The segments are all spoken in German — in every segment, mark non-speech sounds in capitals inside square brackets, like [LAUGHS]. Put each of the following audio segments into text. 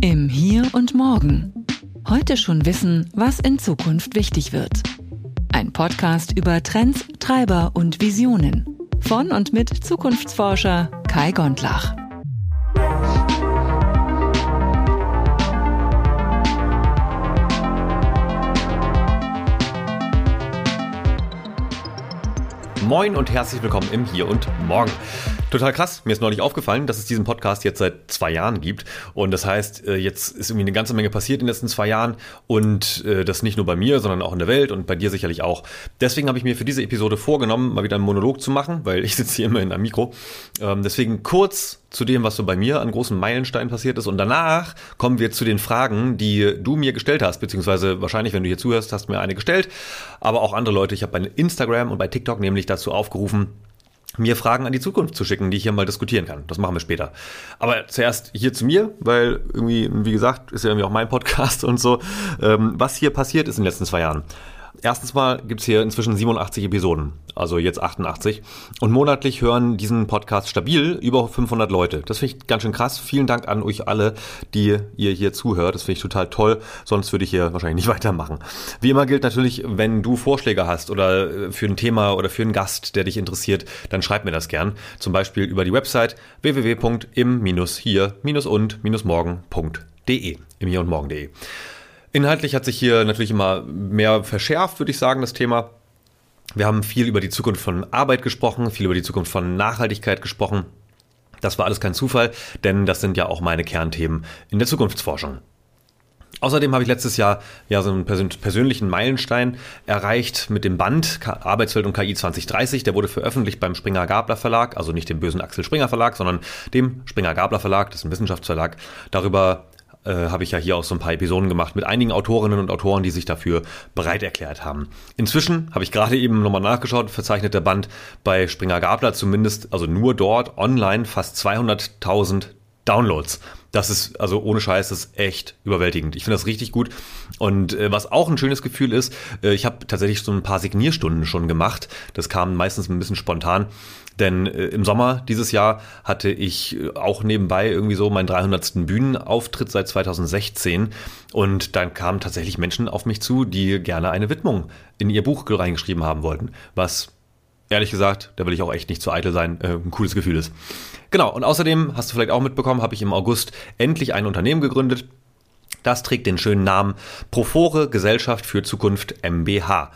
Im Hier und Morgen. Heute schon wissen, was in Zukunft wichtig wird. Ein Podcast über Trends, Treiber und Visionen. Von und mit Zukunftsforscher Kai Gondlach. Moin und herzlich willkommen im Hier und Morgen. Total krass. Mir ist neulich aufgefallen, dass es diesen Podcast jetzt seit zwei Jahren gibt. Und das heißt, äh, jetzt ist irgendwie eine ganze Menge passiert in den letzten zwei Jahren. Und äh, das nicht nur bei mir, sondern auch in der Welt und bei dir sicherlich auch. Deswegen habe ich mir für diese Episode vorgenommen, mal wieder einen Monolog zu machen, weil ich sitze hier immer in einem Mikro. Ähm, deswegen kurz zu dem, was so bei mir an großen Meilensteinen passiert ist. Und danach kommen wir zu den Fragen, die du mir gestellt hast, beziehungsweise wahrscheinlich, wenn du hier zuhörst, hast du mir eine gestellt. Aber auch andere Leute. Ich habe bei Instagram und bei TikTok nämlich dazu aufgerufen, mir Fragen an die Zukunft zu schicken, die ich hier mal diskutieren kann. Das machen wir später. Aber zuerst hier zu mir, weil irgendwie, wie gesagt, ist ja irgendwie auch mein Podcast [LAUGHS] und so, ähm, was hier passiert ist in den letzten zwei Jahren. Erstens mal gibt's hier inzwischen 87 Episoden, also jetzt 88. Und monatlich hören diesen Podcast stabil über 500 Leute. Das finde ich ganz schön krass. Vielen Dank an euch alle, die ihr hier zuhört. Das finde ich total toll. Sonst würde ich hier wahrscheinlich nicht [LAUGHS] weitermachen. Wie immer gilt natürlich, wenn du Vorschläge hast oder äh, für ein Thema oder für einen Gast, der dich interessiert, dann schreib mir das gern. Zum Beispiel über die Website www.im-hier-und-morgen.de. Im hier und morgen.de. Inhaltlich hat sich hier natürlich immer mehr verschärft, würde ich sagen, das Thema. Wir haben viel über die Zukunft von Arbeit gesprochen, viel über die Zukunft von Nachhaltigkeit gesprochen. Das war alles kein Zufall, denn das sind ja auch meine Kernthemen in der Zukunftsforschung. Außerdem habe ich letztes Jahr ja so einen persönlichen Meilenstein erreicht mit dem Band Arbeitswelt und KI 2030. Der wurde veröffentlicht beim Springer Gabler Verlag, also nicht dem bösen Axel Springer Verlag, sondern dem Springer Gabler Verlag, das ist ein Wissenschaftsverlag. Darüber äh, habe ich ja hier auch so ein paar Episoden gemacht mit einigen Autorinnen und Autoren, die sich dafür bereit erklärt haben. Inzwischen habe ich gerade eben nochmal nachgeschaut, verzeichnet der Band bei Springer Gabler zumindest, also nur dort online fast 200.000 Downloads. Das ist, also ohne Scheiß, das ist echt überwältigend. Ich finde das richtig gut. Und äh, was auch ein schönes Gefühl ist, äh, ich habe tatsächlich so ein paar Signierstunden schon gemacht. Das kam meistens ein bisschen spontan. Denn äh, im Sommer dieses Jahr hatte ich äh, auch nebenbei irgendwie so meinen 300. Bühnenauftritt seit 2016. Und dann kamen tatsächlich Menschen auf mich zu, die gerne eine Widmung in ihr Buch reingeschrieben haben wollten. Was ehrlich gesagt, da will ich auch echt nicht zu eitel sein, äh, ein cooles Gefühl ist. Genau, und außerdem, hast du vielleicht auch mitbekommen, habe ich im August endlich ein Unternehmen gegründet. Das trägt den schönen Namen Profore Gesellschaft für Zukunft MBH.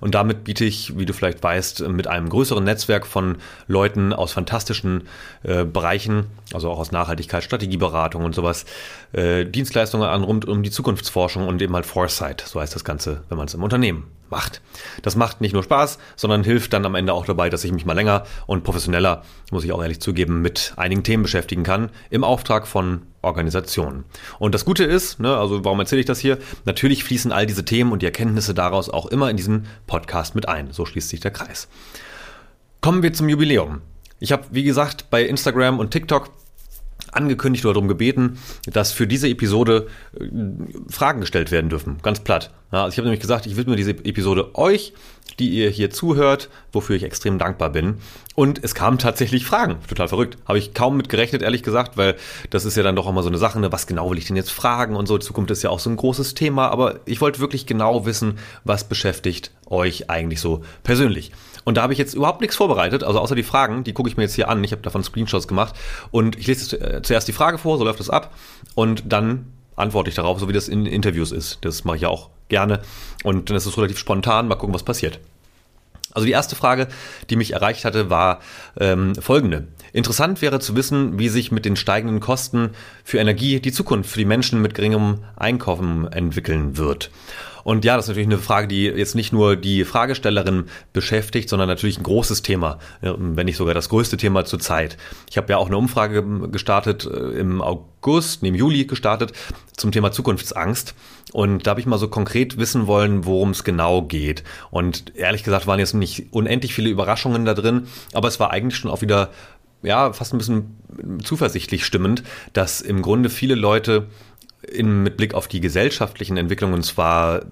Und damit biete ich, wie du vielleicht weißt, mit einem größeren Netzwerk von Leuten aus fantastischen äh, Bereichen, also auch aus Nachhaltigkeit, Strategieberatung und sowas, äh, Dienstleistungen an rund um die Zukunftsforschung und eben halt Foresight, so heißt das Ganze, wenn man es im Unternehmen macht. Das macht nicht nur Spaß, sondern hilft dann am Ende auch dabei, dass ich mich mal länger und professioneller, muss ich auch ehrlich zugeben, mit einigen Themen beschäftigen kann, im Auftrag von Organisationen. Und das Gute ist, ne, also warum erzähle ich das hier? Natürlich fließen all diese Themen und die Erkenntnisse daraus auch immer in diesen Podcast mit ein. So schließt sich der Kreis. Kommen wir zum Jubiläum. Ich habe, wie gesagt, bei Instagram und TikTok angekündigt oder darum gebeten, dass für diese Episode äh, Fragen gestellt werden dürfen. Ganz platt. Also ich habe nämlich gesagt, ich widme diese Episode euch, die ihr hier zuhört, wofür ich extrem dankbar bin. Und es kamen tatsächlich Fragen. Total verrückt. Habe ich kaum mit gerechnet, ehrlich gesagt, weil das ist ja dann doch immer so eine Sache, ne? was genau will ich denn jetzt fragen und so. Zukunft ist ja auch so ein großes Thema, aber ich wollte wirklich genau wissen, was beschäftigt euch eigentlich so persönlich. Und da habe ich jetzt überhaupt nichts vorbereitet, also außer die Fragen, die gucke ich mir jetzt hier an. Ich habe davon Screenshots gemacht und ich lese äh, zuerst die Frage vor, so läuft das ab und dann antworte ich darauf, so wie das in Interviews ist. Das mache ich ja auch gerne und dann ist es relativ spontan, mal gucken, was passiert. Also die erste Frage, die mich erreicht hatte, war ähm, folgende. Interessant wäre zu wissen, wie sich mit den steigenden Kosten für Energie die Zukunft für die Menschen mit geringem Einkommen entwickeln wird. Und ja, das ist natürlich eine Frage, die jetzt nicht nur die Fragestellerin beschäftigt, sondern natürlich ein großes Thema, wenn nicht sogar das größte Thema zur Zeit. Ich habe ja auch eine Umfrage gestartet äh, im August, im Juli gestartet zum Thema Zukunftsangst. Und da habe ich mal so konkret wissen wollen, worum es genau geht. Und ehrlich gesagt waren jetzt nicht unendlich viele Überraschungen da drin, aber es war eigentlich schon auch wieder ja, fast ein bisschen zuversichtlich stimmend, dass im Grunde viele Leute in, mit Blick auf die gesellschaftlichen Entwicklungen zwar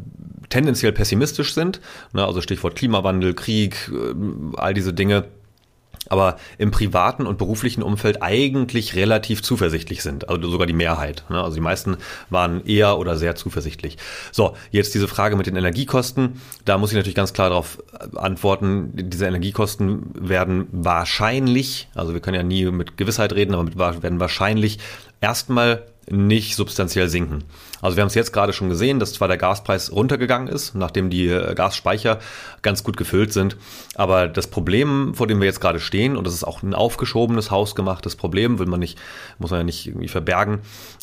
tendenziell pessimistisch sind, ne, also Stichwort Klimawandel, Krieg, äh, all diese Dinge, aber im privaten und beruflichen Umfeld eigentlich relativ zuversichtlich sind, also sogar die Mehrheit. Ne? Also die meisten waren eher oder sehr zuversichtlich. So, jetzt diese Frage mit den Energiekosten, da muss ich natürlich ganz klar darauf antworten, diese Energiekosten werden wahrscheinlich, also wir können ja nie mit Gewissheit reden, aber mit, werden wahrscheinlich erstmal nicht substanziell sinken. Also wir haben es jetzt gerade schon gesehen, dass zwar der Gaspreis runtergegangen ist, nachdem die äh, Gasspeicher ganz gut gefüllt sind, aber das Problem, vor dem wir jetzt gerade stehen, und das ist auch ein aufgeschobenes, hausgemachtes Problem, will man nicht, muss man ja nicht irgendwie verbergen,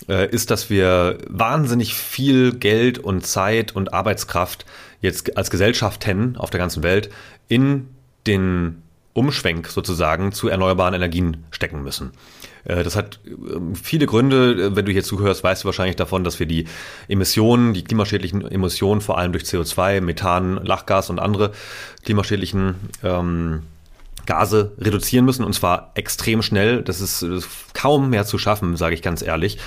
äh, ist, dass wir wahnsinnig viel Geld und Zeit und Arbeitskraft jetzt als Gesellschaft Gesellschaften auf der ganzen Welt in den Umschwenk sozusagen zu erneuerbaren Energien stecken müssen. Äh, das hat ähm, viele Gründe. Wenn du hier zuhörst, weißt du wahrscheinlich davon, dass wir die Emissionen, die klimaschädlichen Emissionen, vor allem durch CO2, Methan, Lachgas und andere klimaschädlichen ähm, Gase reduzieren müssen und zwar extrem schnell. Das ist kaum mehr zu schaffen, sage ich ganz ehrlich,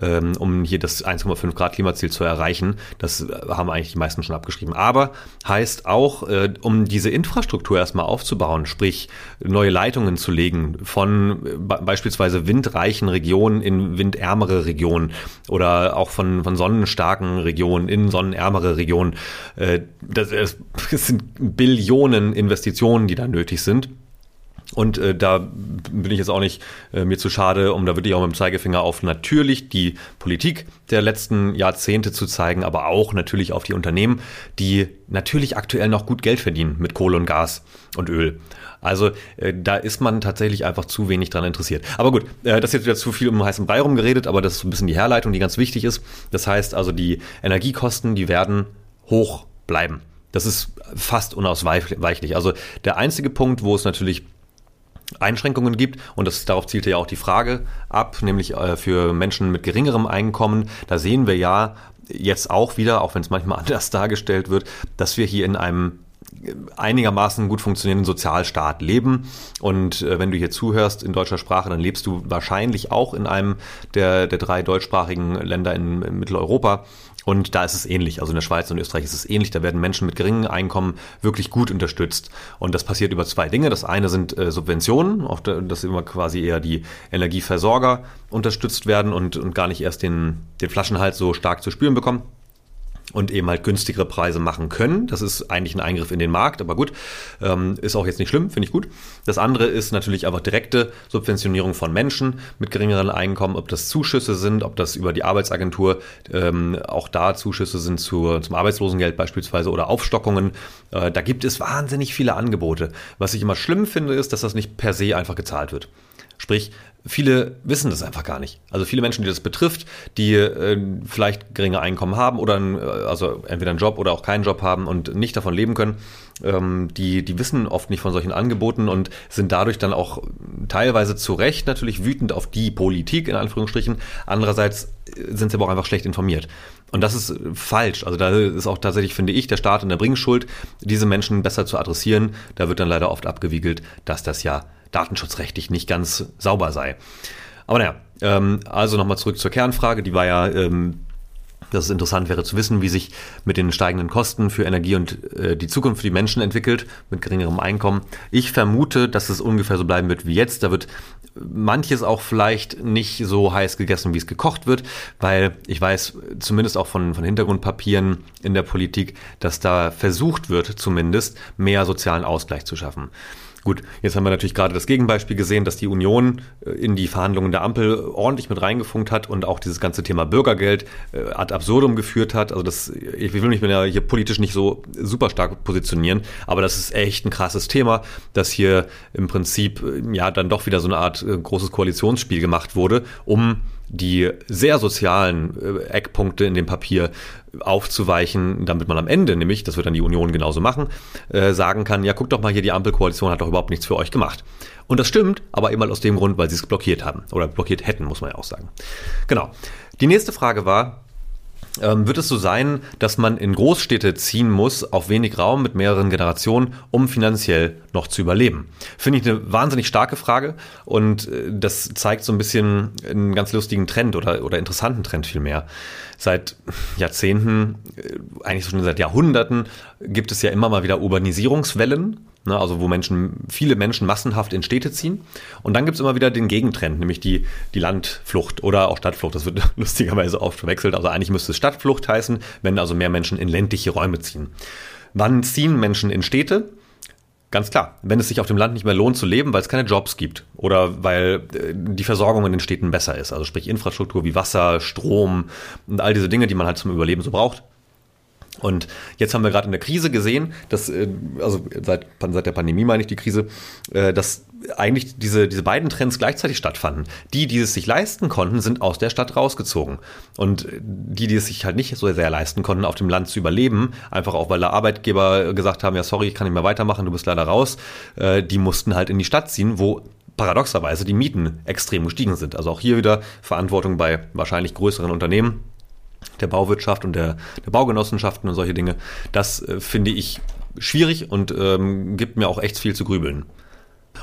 ähm, um hier das 1,5 Grad Klimaziel zu erreichen. Das haben eigentlich die meisten schon abgeschrieben. Aber heißt auch, äh, um diese Infrastruktur erstmal aufzubauen, sprich neue Leitungen zu legen von äh, beispielsweise windreichen Regionen in windärmere Regionen oder auch von, von sonnenstarken Regionen in sonnenärmere Regionen. Äh, das, [LAUGHS] das sind Billionen Investitionen, die da nötig sind. Und äh, da bin ich jetzt auch nicht äh, mir zu schade, um da wirklich auch mit dem Zeigefinger auf natürlich die Politik der letzten Jahrzehnte zu zeigen, aber auch natürlich auf die Unternehmen, die natürlich aktuell noch gut Geld verdienen mit Kohle und Gas und Öl. Also äh, da ist man tatsächlich einfach zu wenig dran interessiert. Aber gut, äh, das ist jetzt wieder zu viel um heißen Brei rumgeredet, aber das ist ein bisschen die Herleitung, die ganz wichtig ist. Das heißt also, die Energiekosten, die werden hoch bleiben. Das ist fast unausweichlich. Also der einzige Punkt, wo es natürlich Einschränkungen gibt und das, darauf zielte ja auch die Frage ab, nämlich äh, für Menschen mit geringerem Einkommen. Da sehen wir ja jetzt auch wieder, auch wenn es manchmal [LAUGHS] anders dargestellt wird, dass wir hier in einem einigermaßen gut funktionierenden Sozialstaat leben. Und äh, wenn du hier zuhörst in deutscher Sprache, dann lebst du wahrscheinlich auch in einem der, der drei deutschsprachigen Länder in, in Mitteleuropa. Und da ist es ähnlich. Also in der Schweiz und Österreich ist es ähnlich. Da werden Menschen mit geringem Einkommen wirklich gut unterstützt. Und das passiert über zwei Dinge. Das eine sind äh, Subventionen, da, dass immer quasi eher die Energieversorger unterstützt werden und, und gar nicht erst den, den Flaschenhals so stark zu spüren bekommen und eben halt günstigere Preise machen können. Das ist eigentlich ein Eingriff in den Markt, aber gut, ähm, ist auch jetzt nicht schlimm, finde ich gut. Das andere ist natürlich einfach direkte Subventionierung von Menschen mit geringeren Einkommen, ob das Zuschüsse sind, ob das über die Arbeitsagentur ähm, auch da Zuschüsse sind zu, zum Arbeitslosengeld beispielsweise oder Aufstockungen. Äh, da gibt es wahnsinnig viele Angebote. Was ich immer schlimm finde, ist, dass das nicht per se einfach gezahlt wird. Sprich, viele wissen das einfach gar nicht. Also viele Menschen, die das betrifft, die äh, vielleicht geringe Einkommen haben oder ein, äh, also entweder einen Job oder auch keinen Job haben und nicht davon leben können, ähm, die, die wissen oft nicht von solchen Angeboten und sind dadurch dann auch teilweise zu Recht natürlich wütend auf die Politik, in Anführungsstrichen. Andererseits äh, sind sie aber auch einfach schlecht informiert. Und das ist falsch. Also da ist auch tatsächlich, finde ich, der Staat in der Bringschuld, diese Menschen besser zu adressieren. Da wird dann leider oft abgewiegelt, dass das ja datenschutzrechtlich nicht ganz sauber sei. Aber naja, ähm, also nochmal zurück zur Kernfrage, die war ja, ähm, dass es interessant wäre zu wissen, wie sich mit den steigenden Kosten für Energie und äh, die Zukunft für die Menschen entwickelt, mit geringerem Einkommen. Ich vermute, dass es ungefähr so bleiben wird wie jetzt. Da wird manches auch vielleicht nicht so heiß gegessen, wie es gekocht wird, weil ich weiß zumindest auch von, von Hintergrundpapieren in der Politik, dass da versucht wird, zumindest mehr sozialen Ausgleich zu schaffen. Gut, jetzt haben wir natürlich gerade das Gegenbeispiel gesehen, dass die Union äh, in die Verhandlungen der Ampel ordentlich mit reingefunkt hat und auch dieses ganze Thema Bürgergeld äh, ad absurdum geführt hat. Also das, ich will mich ja hier politisch nicht so super stark positionieren, aber das ist echt ein krasses Thema, dass hier im Prinzip äh, ja dann doch wieder so eine Art großes Koalitionsspiel gemacht wurde, um die sehr sozialen Eckpunkte in dem Papier aufzuweichen, damit man am Ende, nämlich, das wird dann die Union genauso machen, äh, sagen kann, ja, guckt doch mal hier, die Ampelkoalition hat doch überhaupt nichts für euch gemacht. Und das stimmt, aber immer aus dem Grund, weil sie es blockiert haben. Oder blockiert hätten, muss man ja auch sagen. Genau. Die nächste Frage war, ähm, wird es so sein, dass man in Großstädte ziehen muss, auf wenig Raum mit mehreren Generationen, um finanziell noch zu überleben? Finde ich eine wahnsinnig starke Frage und äh, das zeigt so ein bisschen einen ganz lustigen Trend oder, oder interessanten Trend vielmehr. Seit Jahrzehnten, äh, eigentlich schon seit Jahrhunderten, gibt es ja immer mal wieder Urbanisierungswellen ne, also wo Menschen, viele Menschen massenhaft in Städte ziehen. Und dann gibt es immer wieder den Gegentrend, nämlich die, die Landflucht oder auch Stadtflucht. Das wird [LAUGHS] lustigerweise oft verwechselt. Also eigentlich müsste es Stadtflucht heißen, wenn also mehr Menschen in ländliche Räume ziehen. Wann ziehen Menschen in Städte? Ganz klar, wenn es sich auf dem Land nicht mehr lohnt zu leben, weil es keine Jobs gibt oder weil äh, die Versorgung in den Städten besser ist, also sprich Infrastruktur wie Wasser, Strom und all diese Dinge, die man halt zum Überleben so braucht, und jetzt haben wir gerade in der Krise gesehen, dass, äh, also seit, seit der Pandemie meine ich die Krise, äh, dass eigentlich diese, diese beiden Trends gleichzeitig stattfanden. Die, die es sich leisten konnten, sind aus der Stadt rausgezogen. Und die, die es sich halt nicht so sehr leisten konnten, auf dem Land zu überleben, einfach auch weil der Arbeitgeber gesagt haben, ja sorry, ich kann nicht mehr weitermachen, du bist leider raus, äh, die mussten halt in die Stadt ziehen, wo paradoxerweise die Mieten extrem gestiegen sind. Also auch hier wieder Verantwortung bei wahrscheinlich größeren Unternehmen der Bauwirtschaft und der, der Baugenossenschaften und solche Dinge. Das äh, finde ich schwierig und ähm, gibt mir auch echt viel zu grübeln.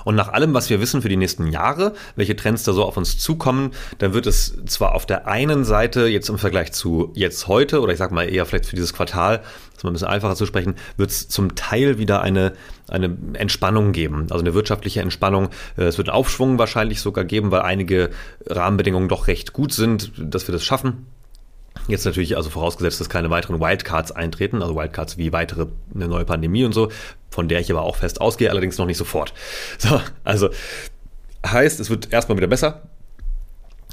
Und nach allem, was wir wissen für die nächsten Jahre, welche Trends da so auf uns zukommen, dann wird es zwar auf der einen Seite jetzt im Vergleich zu jetzt heute oder ich sag mal eher vielleicht für dieses Quartal, das mal ein bisschen einfacher zu sprechen, wird es zum Teil wieder eine, eine Entspannung geben, also eine wirtschaftliche Entspannung. Äh, es wird einen Aufschwung wahrscheinlich sogar geben, weil einige Rahmenbedingungen doch recht gut sind, dass wir das schaffen. Jetzt natürlich, also vorausgesetzt, dass keine weiteren Wildcards eintreten, also Wildcards wie weitere, eine neue Pandemie und so, von der ich aber auch fest ausgehe, allerdings noch nicht sofort. [LAUGHS] So, also heißt, es wird erstmal wieder besser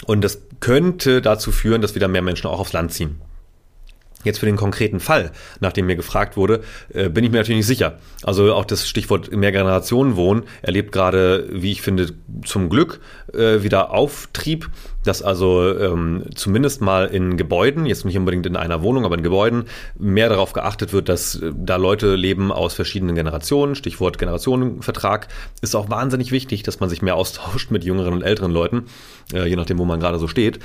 und das könnte dazu führen, dass wieder mehr Menschen auch aufs Land ziehen. Jetzt für den konkreten Fall, nachdem mir gefragt wurde, äh, bin ich mir natürlich nicht sicher. Also auch das Stichwort Mehrgenerationenwohnen erlebt gerade, wie ich finde, zum Glück äh, wieder Auftrieb, dass also ähm, zumindest mal in Gebäuden, jetzt nicht unbedingt in einer Wohnung, aber in Gebäuden, mehr darauf geachtet wird, dass äh, da Leute leben aus verschiedenen Generationen. Stichwort Generationenvertrag ist auch wahnsinnig wichtig, dass man sich mehr austauscht mit jüngeren und älteren Leuten, äh, je nachdem, wo man gerade so steht.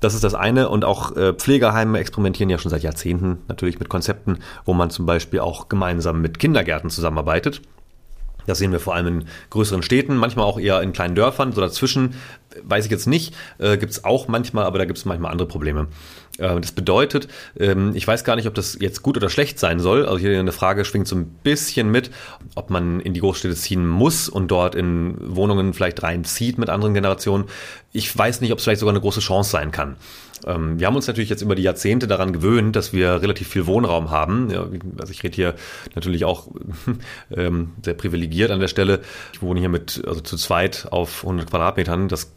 Das ist das eine. Und auch äh, Pflegeheime experimentieren ja schon seit Jahrzehnten natürlich mit Konzepten, wo man zum Beispiel auch gemeinsam mit Kindergärten zusammenarbeitet. Das sehen wir vor allem in größeren Städten, manchmal auch eher in kleinen Dörfern. So dazwischen weiß ich jetzt nicht, äh, gibt es auch manchmal, aber da gibt es manchmal andere Probleme. Äh, das bedeutet, ähm, ich weiß gar nicht, ob das jetzt gut oder schlecht sein soll. Also hier eine Frage schwingt so ein bisschen mit, ob man in die Großstädte ziehen muss und dort in Wohnungen vielleicht reinzieht mit anderen Generationen. Ich weiß nicht, ob es vielleicht sogar eine große Chance sein kann. Ähm, wir haben uns natürlich jetzt über die Jahrzehnte daran gewöhnt, dass wir relativ viel Wohnraum haben. Also ich rede hier natürlich auch [LAUGHS] ähm, sehr privilegiert an der Stelle. Ich wohne hier mit, also zu zweit auf 100 Quadratmetern. Das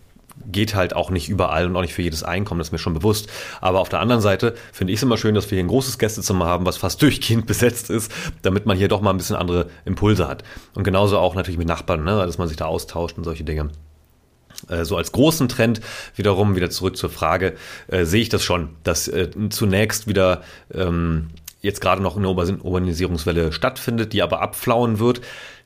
geht halt auch nicht überall und auch nicht für jedes Einkommen, das ist mir schon bewusst. Aber auf der anderen Seite finde ich es immer schön, dass wir hier ein großes Gästezimmer haben, was fast [LAUGHS] durchgehend besetzt ist, damit man hier doch mal ein bisschen andere Impulse hat. Und genauso auch natürlich mit Nachbarn, ne, dass man sich da austauscht und solche Dinge. Äh, so als großen Trend wiederum wieder zurück zur Frage, äh, sehe ich das schon, dass äh, zunächst wieder ähm, jetzt gerade noch eine Urbanisierungswelle stattfindet, die aber abflauen wird.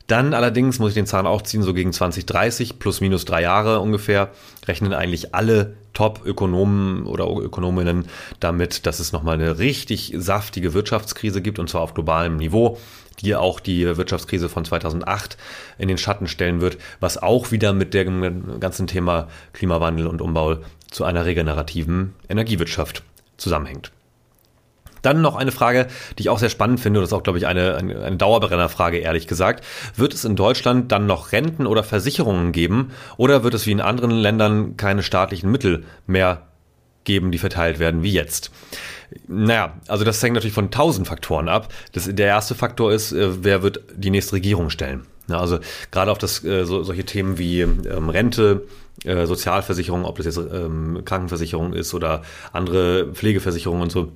Dann allerdings muss ich den Zahn auch ziehen, so gegen 2030, plus minus drei Jahre ungefähr, rechnen eigentlich alle Top-Ökonomen oder Ökonominnen damit, dass es nochmal eine richtig saftige Wirtschaftskrise gibt und zwar auf globalem Niveau, die auch die Wirtschaftskrise von 2008 in den Schatten stellen wird, was auch wieder mit dem ganzen Thema Klimawandel und Umbau zu einer regenerativen Energiewirtschaft zusammenhängt. Dann noch eine Frage, die ich auch sehr spannend finde, das ist auch, glaube ich, eine, eine, Dauerbrennerfrage, ehrlich gesagt. Wird es in Deutschland dann noch Renten oder Versicherungen geben oder wird es wie in anderen Ländern keine staatlichen Mittel mehr geben, die verteilt werden wie jetzt? Naja, also das hängt natürlich von tausend Faktoren ab. Das, der erste Faktor ist, äh, wer wird die nächste Regierung stellen? also gerade auf das, äh, so, solche Themen wie ähm, Rente, äh, Sozialversicherung, ob das jetzt ähm, Krankenversicherung ist oder andere Pflegeversicherungen und so,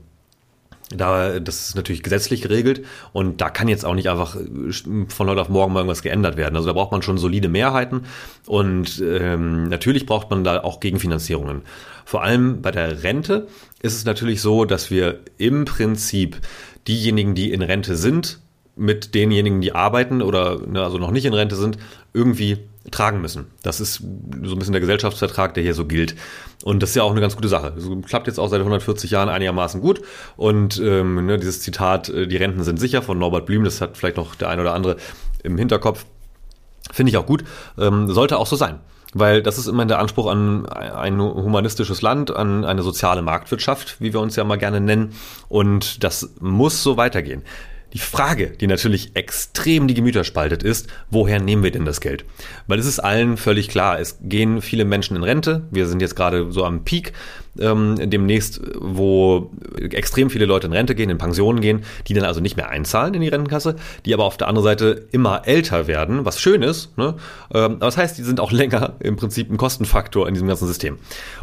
da, das ist natürlich gesetzlich geregelt und da kann jetzt auch nicht einfach äh, von heute auf morgen mal irgendwas geändert werden. Also da braucht man schon solide Mehrheiten und ähm, natürlich braucht man da auch Gegenfinanzierungen. Vor allem bei der Rente ist es natürlich so, dass wir im Prinzip diejenigen, die in Rente sind, mit denjenigen, die arbeiten oder ne, also noch nicht in Rente sind, irgendwie tragen müssen. Das ist so ein bisschen der Gesellschaftsvertrag, der hier so gilt. Und das ist ja auch eine ganz gute Sache. Das klappt jetzt auch seit 140 Jahren einigermaßen gut. Und ähm, ne, dieses Zitat, äh, die Renten sind sicher von Norbert Blüm, das hat vielleicht noch der ein oder andere im Hinterkopf. Finde ich auch gut. Ähm, sollte auch so sein. Weil das ist immer der Anspruch an ein humanistisches Land, an eine soziale Marktwirtschaft, wie wir uns ja mal gerne nennen. Und das muss so weitergehen. Die Frage, die natürlich extrem die Gemüter spaltet, ist, woher nehmen wir denn das Geld? Weil es ist allen völlig klar, es gehen viele Menschen in Rente. Wir sind jetzt gerade so am Peak ähm, demnächst, wo extrem viele Leute in Rente gehen, in Pensionen gehen, die dann also nicht mehr einzahlen in die Rentenkasse, die aber auf der anderen Seite immer älter werden, was schön ist. Ne? Ähm, aber das heißt, die sind auch [LAUGHS] länger im Prinzip ein Kostenfaktor in diesem ganzen System.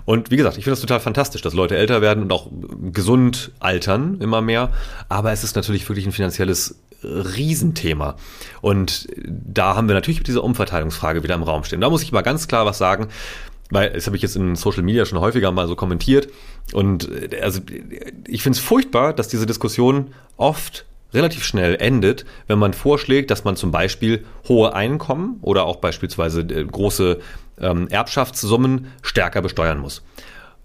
Und wie gesagt, ich finde das total fantastisch, dass Leute älter werden und auch gesund altern immer mehr. Aber es ist natürlich wirklich ein finanzielles Riesenthema. Und da haben wir natürlich diese Umverteilungsfrage wieder im Raum stehen. Da muss ich mal ganz klar was sagen weil das habe ich jetzt in Social Media schon häufiger mal so kommentiert. Und äh, also ich finde es furchtbar, dass diese Diskussion oft relativ schnell endet, wenn man vorschlägt, dass man zum Beispiel hohe Einkommen oder auch beispielsweise äh, große ähm, Erbschaftssummen stärker besteuern muss.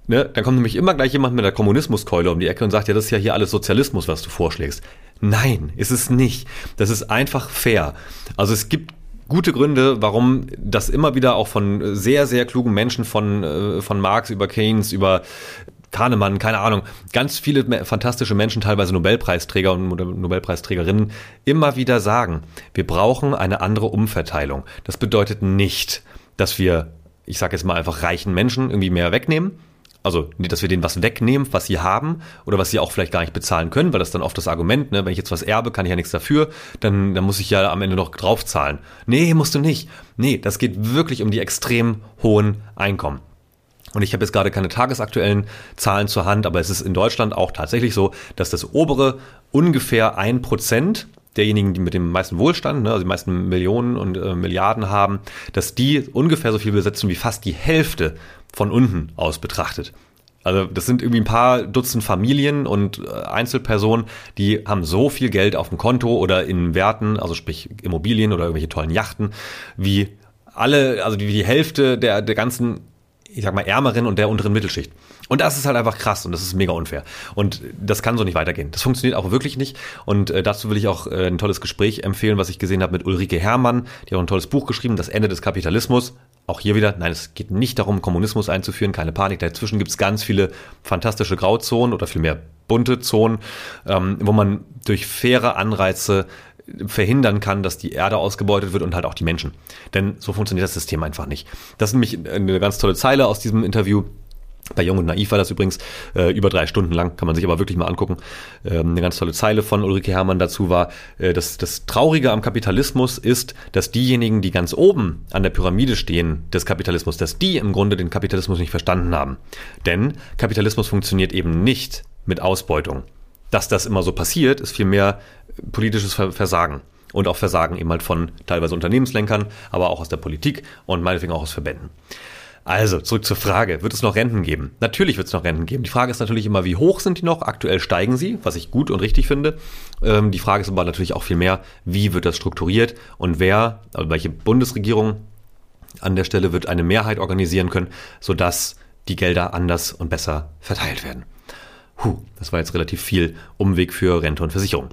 Ne? Dann kommt nämlich immer gleich jemand mit der Kommunismuskeule um die Ecke und sagt, ja, das ist ja hier alles Sozialismus, was du vorschlägst. Nein, ist es nicht. Das ist einfach fair. Also es gibt gute Gründe, warum das immer wieder auch von sehr, sehr klugen Menschen von, äh, von Marx über Keynes, über Kahnemann, keine Ahnung, ganz viele fantastische Menschen, teilweise Nobelpreisträger und Nobelpreisträgerinnen, immer wieder sagen, wir brauchen eine andere Umverteilung. Das bedeutet nicht, dass wir, ich sage jetzt mal einfach reichen Menschen irgendwie mehr wegnehmen, also dass wir denen was wegnehmen, was sie haben oder was sie auch vielleicht gar nicht bezahlen können, weil das dann oft das Argument, ne, wenn ich jetzt was erbe, kann ich ja nichts dafür, dann, dann muss ich ja am Ende noch draufzahlen. Nee, musst du nicht. Nee, das geht wirklich um die extrem hohen Einkommen. Und ich habe jetzt gerade keine tagesaktuellen Zahlen zur Hand, aber es ist in Deutschland auch tatsächlich so, dass das obere ungefähr ein Prozent derjenigen, die mit dem meisten Wohlstand, ne, also die meisten Millionen und äh, Milliarden haben, dass die ungefähr so viel besetzen wie fast die Hälfte von unten aus betrachtet. Also das sind irgendwie ein paar Dutzend Familien und äh, Einzelpersonen, die haben so viel Geld auf dem Konto oder in Werten, also sprich Immobilien oder irgendwelche tollen Yachten, wie alle, also wie die Hälfte der, der ganzen, ich sag mal, ärmeren und der unteren Mittelschicht. Und das ist halt einfach krass und das ist mega unfair. Und das kann so nicht weitergehen. Das funktioniert auch wirklich nicht. Und äh, dazu will ich auch äh, ein tolles Gespräch empfehlen, was ich gesehen habe mit Ulrike Herrmann. Die hat auch ein tolles Buch geschrieben, Das Ende des Kapitalismus. Auch hier wieder, nein, es geht nicht darum, Kommunismus einzuführen, keine Panik. Dazwischen gibt es ganz viele fantastische Grauzonen oder vielmehr bunte Zonen, ähm, wo man durch faire Anreize verhindern kann, dass die Erde ausgebeutet wird und halt auch die Menschen. Denn so funktioniert das System einfach nicht. Das ist nämlich eine ganz tolle Zeile aus diesem Interview. Bei Jung und Naiv war das übrigens äh, über drei Stunden lang, kann man sich aber wirklich mal angucken. Ähm, eine ganz tolle Zeile von Ulrike Herrmann dazu war, äh, dass das Traurige am Kapitalismus ist, dass diejenigen, die ganz oben an der Pyramide stehen des Kapitalismus, dass die im Grunde den Kapitalismus nicht verstanden haben. Denn Kapitalismus funktioniert eben nicht mit Ausbeutung. Dass das immer so passiert, ist vielmehr politisches Versagen. Und auch Versagen eben halt von teilweise Unternehmenslenkern, aber auch aus der Politik und meinetwegen auch aus Verbänden. Also, zurück zur Frage. Wird es noch Renten geben? Natürlich wird es noch Renten geben. Die Frage ist natürlich immer, wie hoch sind die noch? Aktuell steigen sie, was ich gut und richtig finde. Ähm, die Frage ist aber natürlich auch viel mehr, wie wird das strukturiert und wer, also welche Bundesregierung an der Stelle wird eine Mehrheit organisieren können, sodass die Gelder anders und besser verteilt werden. Puh, das war jetzt relativ viel Umweg für Rente und Versicherung.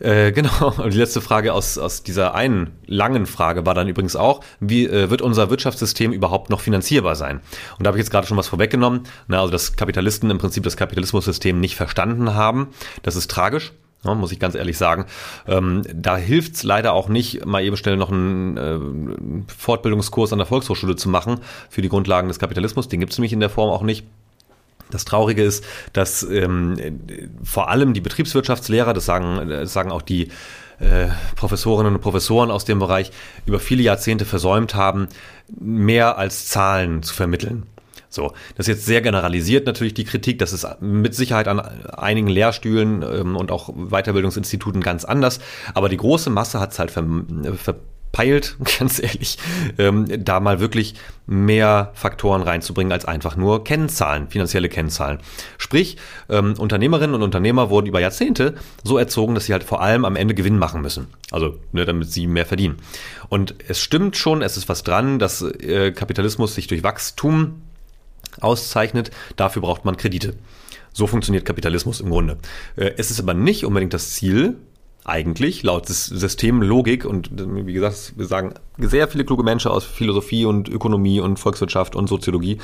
Äh, [LAUGHS] genau, und die letzte Frage aus, aus dieser einen langen Frage war dann übrigens auch, wie äh, wird unser Wirtschaftssystem überhaupt noch finanzierbar sein? Und da habe ich jetzt gerade schon was vorweggenommen, Na, also dass Kapitalisten im Prinzip das Kapitalismussystem nicht verstanden haben. Das ist tragisch. Ja, muss ich ganz ehrlich sagen. Ähm, da hilft's leider auch nicht, mal eben schnell noch einen äh, Fortbildungskurs an der Volkshochschule zu machen für die Grundlagen des Kapitalismus. Den gibt's nämlich in der Form auch nicht. Das Traurige ist, dass ähm, vor allem die Betriebswirtschaftslehrer, das sagen, das sagen auch die äh, Professorinnen und Professoren aus dem Bereich, über viele Jahrzehnte versäumt haben, mehr als Zahlen zu vermitteln. So, das ist jetzt sehr generalisiert natürlich die Kritik. Das ist mit Sicherheit an einigen Lehrstühlen ähm, und auch Weiterbildungsinstituten ganz anders. Aber die große Masse hat es halt ver, ver peilt, [LAUGHS] ganz ehrlich, ähm, da mal wirklich mehr Faktoren reinzubringen als einfach nur Kennzahlen, finanzielle Kennzahlen. Sprich, ähm, Unternehmerinnen und Unternehmer wurden über Jahrzehnte so erzogen, dass sie halt vor allem am Ende Gewinn machen müssen. Also, ne, damit sie mehr verdienen. Und es stimmt schon, es ist was dran, dass äh, Kapitalismus sich durch Wachstum auszeichnet. Dafür braucht man Kredite. So funktioniert Kapitalismus im Grunde. Äh, es ist aber nicht unbedingt das Ziel, eigentlich, laut Systemlogik. Und wie gesagt, wir sagen sehr viele kluge Menschen aus Philosophie und Ökonomie und Volkswirtschaft und Soziologie.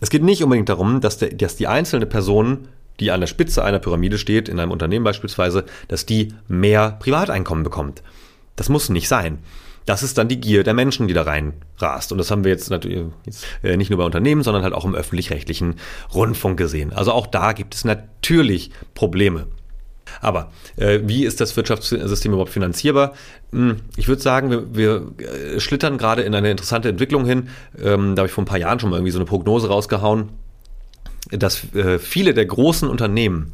Es geht nicht unbedingt darum, dass, der, dass die einzelne Person die an der Spitze einer Pyramide steht, in einem Unternehmen beispielsweise, dass die mehr Privateinkommen bekommt. Das muss nicht sein. Das ist dann die Gier der Menschen, die da rein rast. Und das haben wir jetzt natürlich äh, nicht nur bei Unternehmen, sondern halt auch im öffentlich-rechtlichen Rundfunk gesehen. Also auch da gibt es natürlich Probleme. Aber äh, wie ist das Wirtschaftssystem überhaupt finanzierbar? Hm, ich würde sagen, wir, wir äh, schlittern gerade in eine interessante Entwicklung hin. Ähm, da habe ich vor ein paar Jahren schon mal irgendwie so eine Prognose rausgehauen, dass äh, viele der großen Unternehmen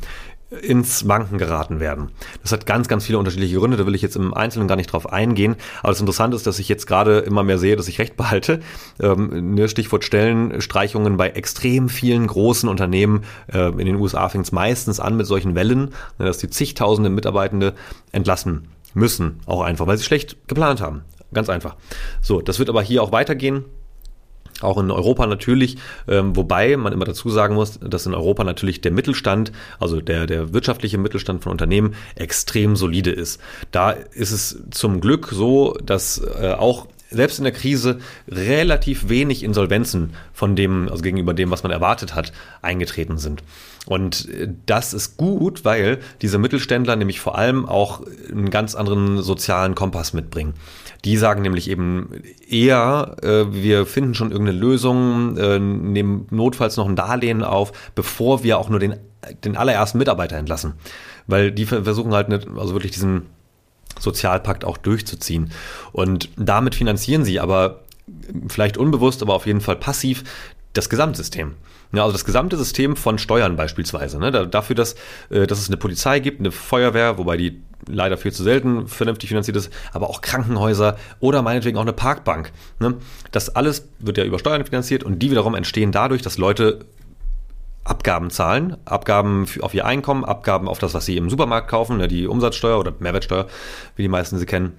ins Wanken geraten werden. Das hat ganz, ganz viele unterschiedliche Gründe, da will ich jetzt im Einzelnen gar nicht drauf eingehen. Aber das Interessante ist, dass ich jetzt gerade immer mehr sehe, dass ich recht behalte. Ähm, ne, Stichwort Stellenstreichungen bei extrem vielen großen Unternehmen. Äh, in den USA fängt es meistens an mit solchen Wellen, ne, dass die zigtausende Mitarbeitende entlassen müssen. Auch einfach, weil sie schlecht geplant haben. Ganz einfach. So, das wird aber hier auch weitergehen auch in Europa natürlich, ähm, wobei man immer dazu sagen muss, dass in Europa natürlich der Mittelstand, also der, der wirtschaftliche Mittelstand von Unternehmen extrem solide ist. Da ist es zum Glück so, dass äh, auch selbst in der Krise relativ wenig Insolvenzen von dem, also gegenüber dem, was man erwartet hat, eingetreten sind. Und äh, das ist gut, weil diese Mittelständler nämlich vor allem auch einen ganz anderen sozialen Kompass mitbringen. Die sagen nämlich eben eher, äh, wir finden schon irgendeine Lösung, äh, nehmen notfalls noch ein Darlehen auf, bevor wir auch nur den, den allerersten Mitarbeiter entlassen. Weil die versuchen halt nicht, also wirklich diesen Sozialpakt auch durchzuziehen. Und damit finanzieren sie aber vielleicht unbewusst, aber auf jeden Fall passiv das Gesamtsystem. Ja, also das gesamte System von Steuern beispielsweise. Ne? dafür, dass, äh, dass es eine Polizei gibt, eine Feuerwehr, wobei die leider viel zu selten vernünftig finanziert ist, aber auch Krankenhäuser oder meinetwegen auch eine Parkbank. Ne? Das alles wird ja über Steuern finanziert und die wiederum entstehen dadurch, dass Leute Abgaben zahlen, Abgaben auf ihr Einkommen, Abgaben auf das, was sie im Supermarkt kaufen, ne, die Umsatzsteuer oder Mehrwertsteuer, wie die meisten sie kennen.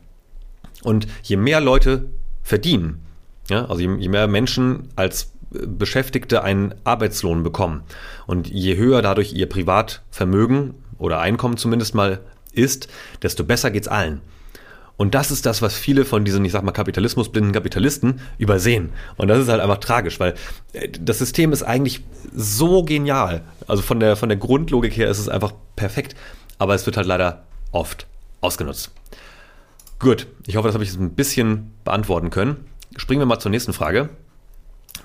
Und je mehr Leute verdienen, ja, also je, je mehr Menschen als Beschäftigte einen Arbeitslohn bekommen und je höher dadurch ihr Privatvermögen oder Einkommen zumindest mal ist, desto besser geht's allen. Und das ist das, was viele von diesen, ich sag mal, kapitalismusblinden Kapitalisten übersehen. Und das ist halt einfach tragisch, weil äh, das System ist eigentlich so genial. Also von der, von der Grundlogik her ist es einfach perfekt. Aber es wird halt leider oft ausgenutzt. Gut, ich hoffe, das habe ich jetzt ein bisschen beantworten können. Springen wir mal zur nächsten Frage.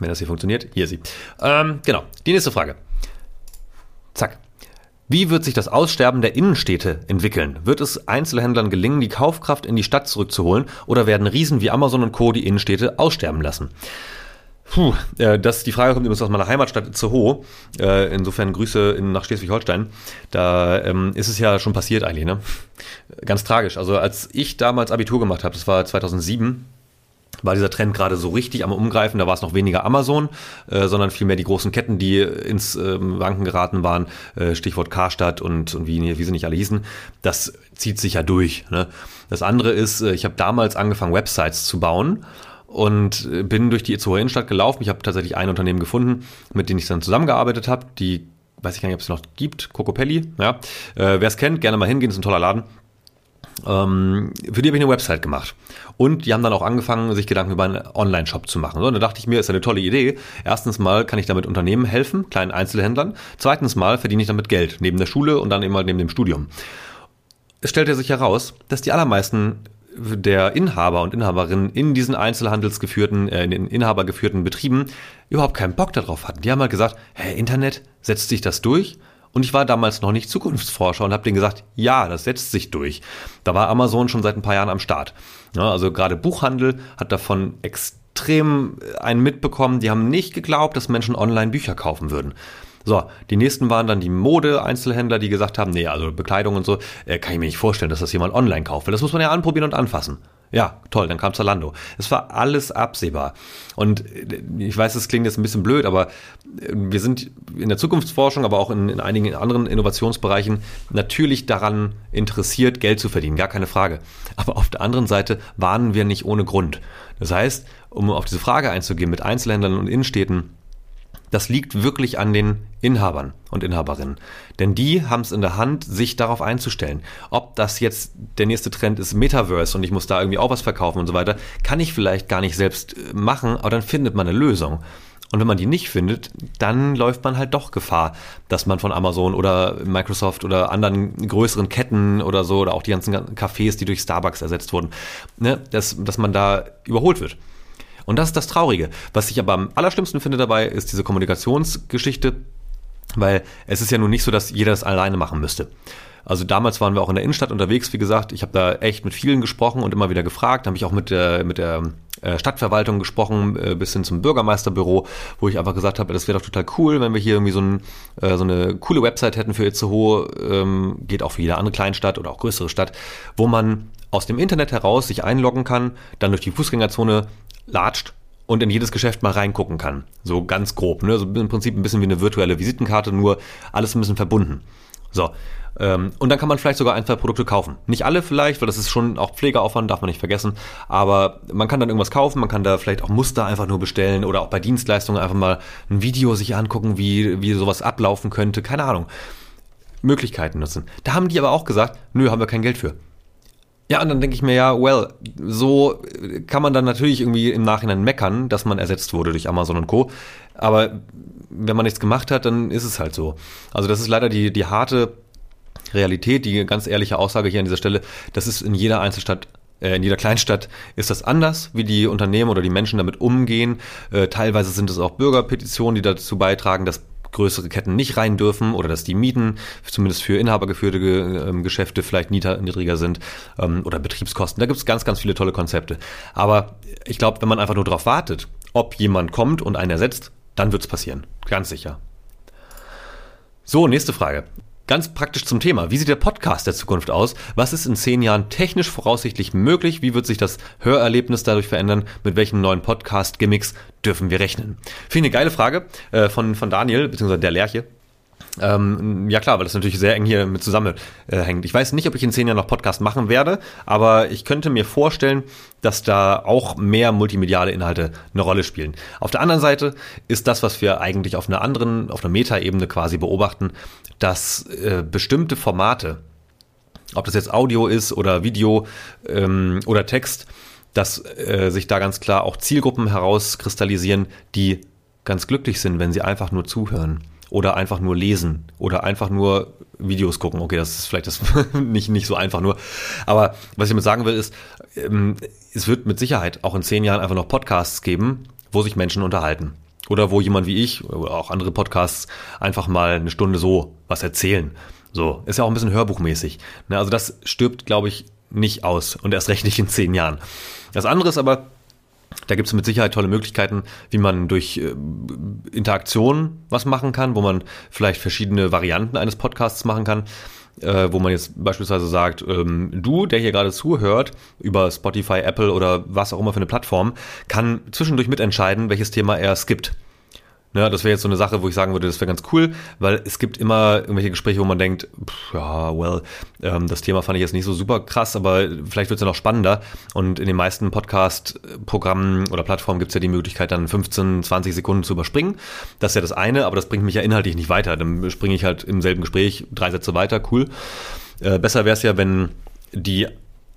Wenn das hier funktioniert, hier sie. Ähm, genau, die nächste Frage. Zack. Wie wird sich das Aussterben der Innenstädte entwickeln? Wird es Einzelhändlern gelingen, die Kaufkraft in die Stadt zurückzuholen oder werden Riesen wie Amazon und Co. die Innenstädte aussterben lassen? Puh, äh, das, die Frage kommt übrigens aus meiner Heimatstadt Itzehoe. Äh, insofern Grüße in, nach Schleswig-Holstein. Da ähm, ist es ja schon passiert eigentlich, ne? Ganz tragisch. Also als ich damals Abitur gemacht habe, das war 2007, war dieser Trend gerade so richtig am Umgreifen. Da war es noch weniger Amazon, äh, sondern vielmehr die großen Ketten, die ins ähm, Wanken geraten waren. Äh, Stichwort Karstadt und, und wie, wie sie nicht alle hießen. Das zieht sich ja durch. Ne? Das andere ist, äh, ich habe damals angefangen, Websites zu bauen und äh, bin durch die Itzehoe Innenstadt gelaufen. Ich habe tatsächlich ein Unternehmen gefunden, mit dem ich dann zusammengearbeitet habe. Die weiß ich gar nicht, ob es noch gibt, Cocopelli. Ja. Äh, Wer es kennt, gerne mal hingehen, ist ein toller Laden. Ähm, für die habe ich eine Website gemacht. Und die haben dann auch angefangen, sich Gedanken über einen Online-Shop zu machen. So, und da dachte ich mir, ist eine tolle Idee. Erstens mal kann ich damit Unternehmen helfen, kleinen Einzelhändlern. Zweitens mal verdiene ich damit Geld, neben der Schule und dann immer neben dem Studium. Es stellte sich heraus, dass die allermeisten der Inhaber und Inhaberinnen in diesen einzelhandelsgeführten, äh, in den inhabergeführten Betrieben überhaupt keinen Bock darauf hatten. Die haben halt gesagt, hey, Internet, setzt sich das durch? Und ich war damals noch nicht Zukunftsforscher und habe denen gesagt, ja, das setzt sich durch. Da war Amazon schon seit ein paar Jahren am Start. Ja, also gerade Buchhandel hat davon extrem einen mitbekommen. Die haben nicht geglaubt, dass Menschen online Bücher kaufen würden. So, die nächsten waren dann die Mode-Einzelhändler, die gesagt haben, nee, also Bekleidung und so, äh, kann ich mir nicht vorstellen, dass das jemand online kauft. Weil das muss man ja anprobieren und anfassen. Ja, toll, dann kam Zalando. Es war alles absehbar. Und äh, ich weiß, es klingt jetzt ein bisschen blöd, aber äh, wir sind in der Zukunftsforschung, aber auch in, in einigen anderen Innovationsbereichen natürlich daran interessiert, Geld zu verdienen, gar keine Frage. Aber auf der anderen Seite warnen wir nicht ohne Grund. Das heißt, um auf diese Frage einzugehen mit Einzelhändlern und Innenstädten, das liegt wirklich an den Inhabern und Inhaberinnen. Denn die haben es in der Hand, sich darauf einzustellen. Ob das jetzt der nächste Trend ist, Metaverse und ich muss da irgendwie auch was verkaufen und so weiter, kann ich vielleicht gar nicht selbst äh, machen, aber dann findet man eine Lösung. Und wenn man die nicht findet, dann läuft man halt doch Gefahr, dass man von Amazon oder Microsoft oder anderen größeren Ketten oder so oder auch die ganzen Cafés, die durch Starbucks ersetzt wurden, ne, dass, dass man da überholt wird. Und das ist das Traurige. Was ich aber am allerschlimmsten finde dabei, ist diese Kommunikationsgeschichte, weil es ist ja nun nicht so, dass jeder das alleine machen müsste. Also damals waren wir auch in der Innenstadt unterwegs, wie gesagt. Ich habe da echt mit vielen gesprochen und immer wieder gefragt. Habe ich auch mit der, mit der äh, Stadtverwaltung gesprochen, äh, bis hin zum Bürgermeisterbüro, wo ich einfach gesagt habe, das wäre doch total cool, wenn wir hier irgendwie so, ein, äh, so eine coole Website hätten für Itzehoe, ähm, geht auch für jede andere Kleinstadt oder auch größere Stadt, wo man aus dem Internet heraus sich einloggen kann, dann durch die Fußgängerzone latscht und in jedes Geschäft mal reingucken kann. So ganz grob. Ne? So im Prinzip ein bisschen wie eine virtuelle Visitenkarte, nur alles ein bisschen verbunden. So. Ähm, und dann kann man vielleicht sogar ein, zwei Produkte kaufen. Nicht alle vielleicht, weil das ist schon auch Pflegeaufwand, darf man nicht vergessen. Aber man kann dann irgendwas kaufen, man kann da vielleicht auch Muster einfach nur bestellen oder auch bei Dienstleistungen einfach mal ein Video sich angucken, wie, wie sowas ablaufen könnte. Keine Ahnung. Möglichkeiten nutzen. Da haben die aber auch gesagt, nö, haben wir kein Geld für. Ja, und dann denke ich mir ja, well, so kann man dann natürlich irgendwie im Nachhinein meckern, dass man ersetzt wurde durch Amazon und Co. Aber wenn man nichts gemacht hat, dann ist es halt so. Also das ist leider die, die harte Realität, die ganz ehrliche Aussage hier an dieser Stelle. Das ist in jeder Einzelstadt äh, in jeder Kleinstadt ist das anders, wie die Unternehmen oder die Menschen damit umgehen. Äh, teilweise sind es auch Bürgerpetitionen, die dazu beitragen, dass größere Ketten nicht rein dürfen oder dass die Mieten zumindest für inhabergeführte ähm, Geschäfte vielleicht niedriger sind ähm, oder Betriebskosten. Da gibt es ganz, ganz viele tolle Konzepte. Aber ich glaube, wenn man einfach nur darauf wartet, ob jemand kommt und einen ersetzt, dann wird es passieren. Ganz sicher. So, nächste Frage. Ganz praktisch zum Thema. Wie sieht der Podcast der Zukunft aus? Was ist in zehn Jahren technisch voraussichtlich möglich? Wie wird sich das Hörerlebnis dadurch verändern? Mit welchen neuen Podcast-Gimmicks dürfen wir rechnen? Finde eine geile Frage äh, von, von Daniel, beziehungsweise der Lerche. Ähm, ja klar, weil das natürlich sehr eng hier mit zusammenhängt. Äh, ich weiß nicht, ob ich in zehn Jahren noch Podcast machen werde, aber ich könnte mir vorstellen, dass da auch mehr multimediale Inhalte eine Rolle spielen. Auf der anderen Seite ist das, was wir eigentlich auf einer anderen, auf einer Metaebene quasi beobachten, dass äh, bestimmte Formate, ob das jetzt Audio ist oder Video ähm, oder Text, dass äh, sich da ganz klar auch Zielgruppen herauskristallisieren, die ganz glücklich sind, wenn sie einfach nur zuhören oder einfach nur lesen oder einfach nur Videos gucken. Okay, das ist vielleicht das [LAUGHS] nicht, nicht so einfach nur. Aber was ich damit sagen will, ist, ähm, es wird mit Sicherheit auch in zehn Jahren einfach noch Podcasts geben, wo sich Menschen unterhalten. Oder wo jemand wie ich oder auch andere Podcasts einfach mal eine Stunde so was erzählen. So, ist ja auch ein bisschen hörbuchmäßig. Ne, also das stirbt, glaube ich, nicht aus und erst recht nicht in zehn Jahren. Das andere ist aber, da gibt es mit Sicherheit tolle Möglichkeiten, wie man durch äh, Interaktion was machen kann, wo man vielleicht verschiedene Varianten eines Podcasts machen kann. Äh, wo man jetzt beispielsweise sagt, ähm, du, der hier gerade zuhört, über Spotify, Apple oder was auch immer für eine Plattform, kann zwischendurch mitentscheiden, welches Thema er skippt. Ja, das wäre jetzt so eine Sache, wo ich sagen würde, das wäre ganz cool, weil es gibt immer irgendwelche Gespräche, wo man denkt, pff, ja, well, ähm, das Thema fand ich jetzt nicht so super krass, aber vielleicht wird es ja noch spannender. Und in den meisten Podcast-Programmen oder Plattformen gibt es ja die Möglichkeit, dann 15, 20 Sekunden zu überspringen. Das ist ja das eine, aber das bringt mich ja inhaltlich nicht weiter. Dann springe ich halt im selben Gespräch drei Sätze weiter, cool. Äh, besser wäre es ja, wenn die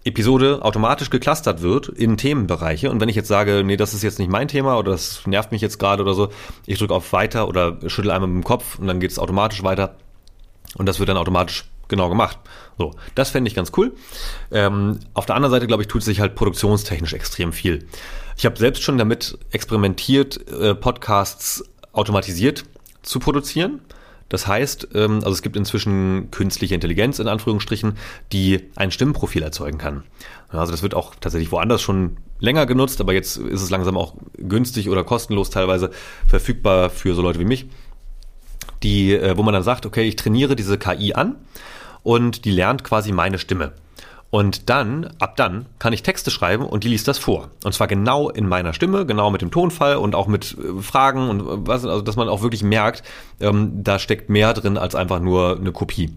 Episode automatisch geclustert wird in Themenbereiche. Und wenn ich jetzt sage, nee, das ist jetzt nicht mein Thema oder das nervt mich jetzt gerade oder so, ich drücke auf Weiter oder schüttel einmal mit dem Kopf und dann geht es automatisch weiter. Und das wird dann automatisch genau gemacht. So, das fände ich ganz cool. Ähm, auf der anderen Seite, glaube ich, tut sich halt produktionstechnisch extrem viel. Ich habe selbst schon damit experimentiert, äh, Podcasts automatisiert zu produzieren. Das heißt, ähm, also es gibt inzwischen künstliche Intelligenz in Anführungsstrichen, die ein Stimmenprofil erzeugen kann. Also das wird auch tatsächlich woanders schon länger genutzt, aber jetzt ist es langsam auch günstig oder kostenlos teilweise verfügbar für so Leute wie mich, die, äh, wo man dann sagt, okay, ich trainiere diese KI an und die lernt quasi meine Stimme. Und dann, ab dann, kann ich Texte schreiben und die liest das vor. Und zwar genau in meiner Stimme, genau mit dem Tonfall und auch mit äh, Fragen und äh, was, also dass man auch wirklich merkt, ähm, da steckt mehr drin als einfach nur eine Kopie.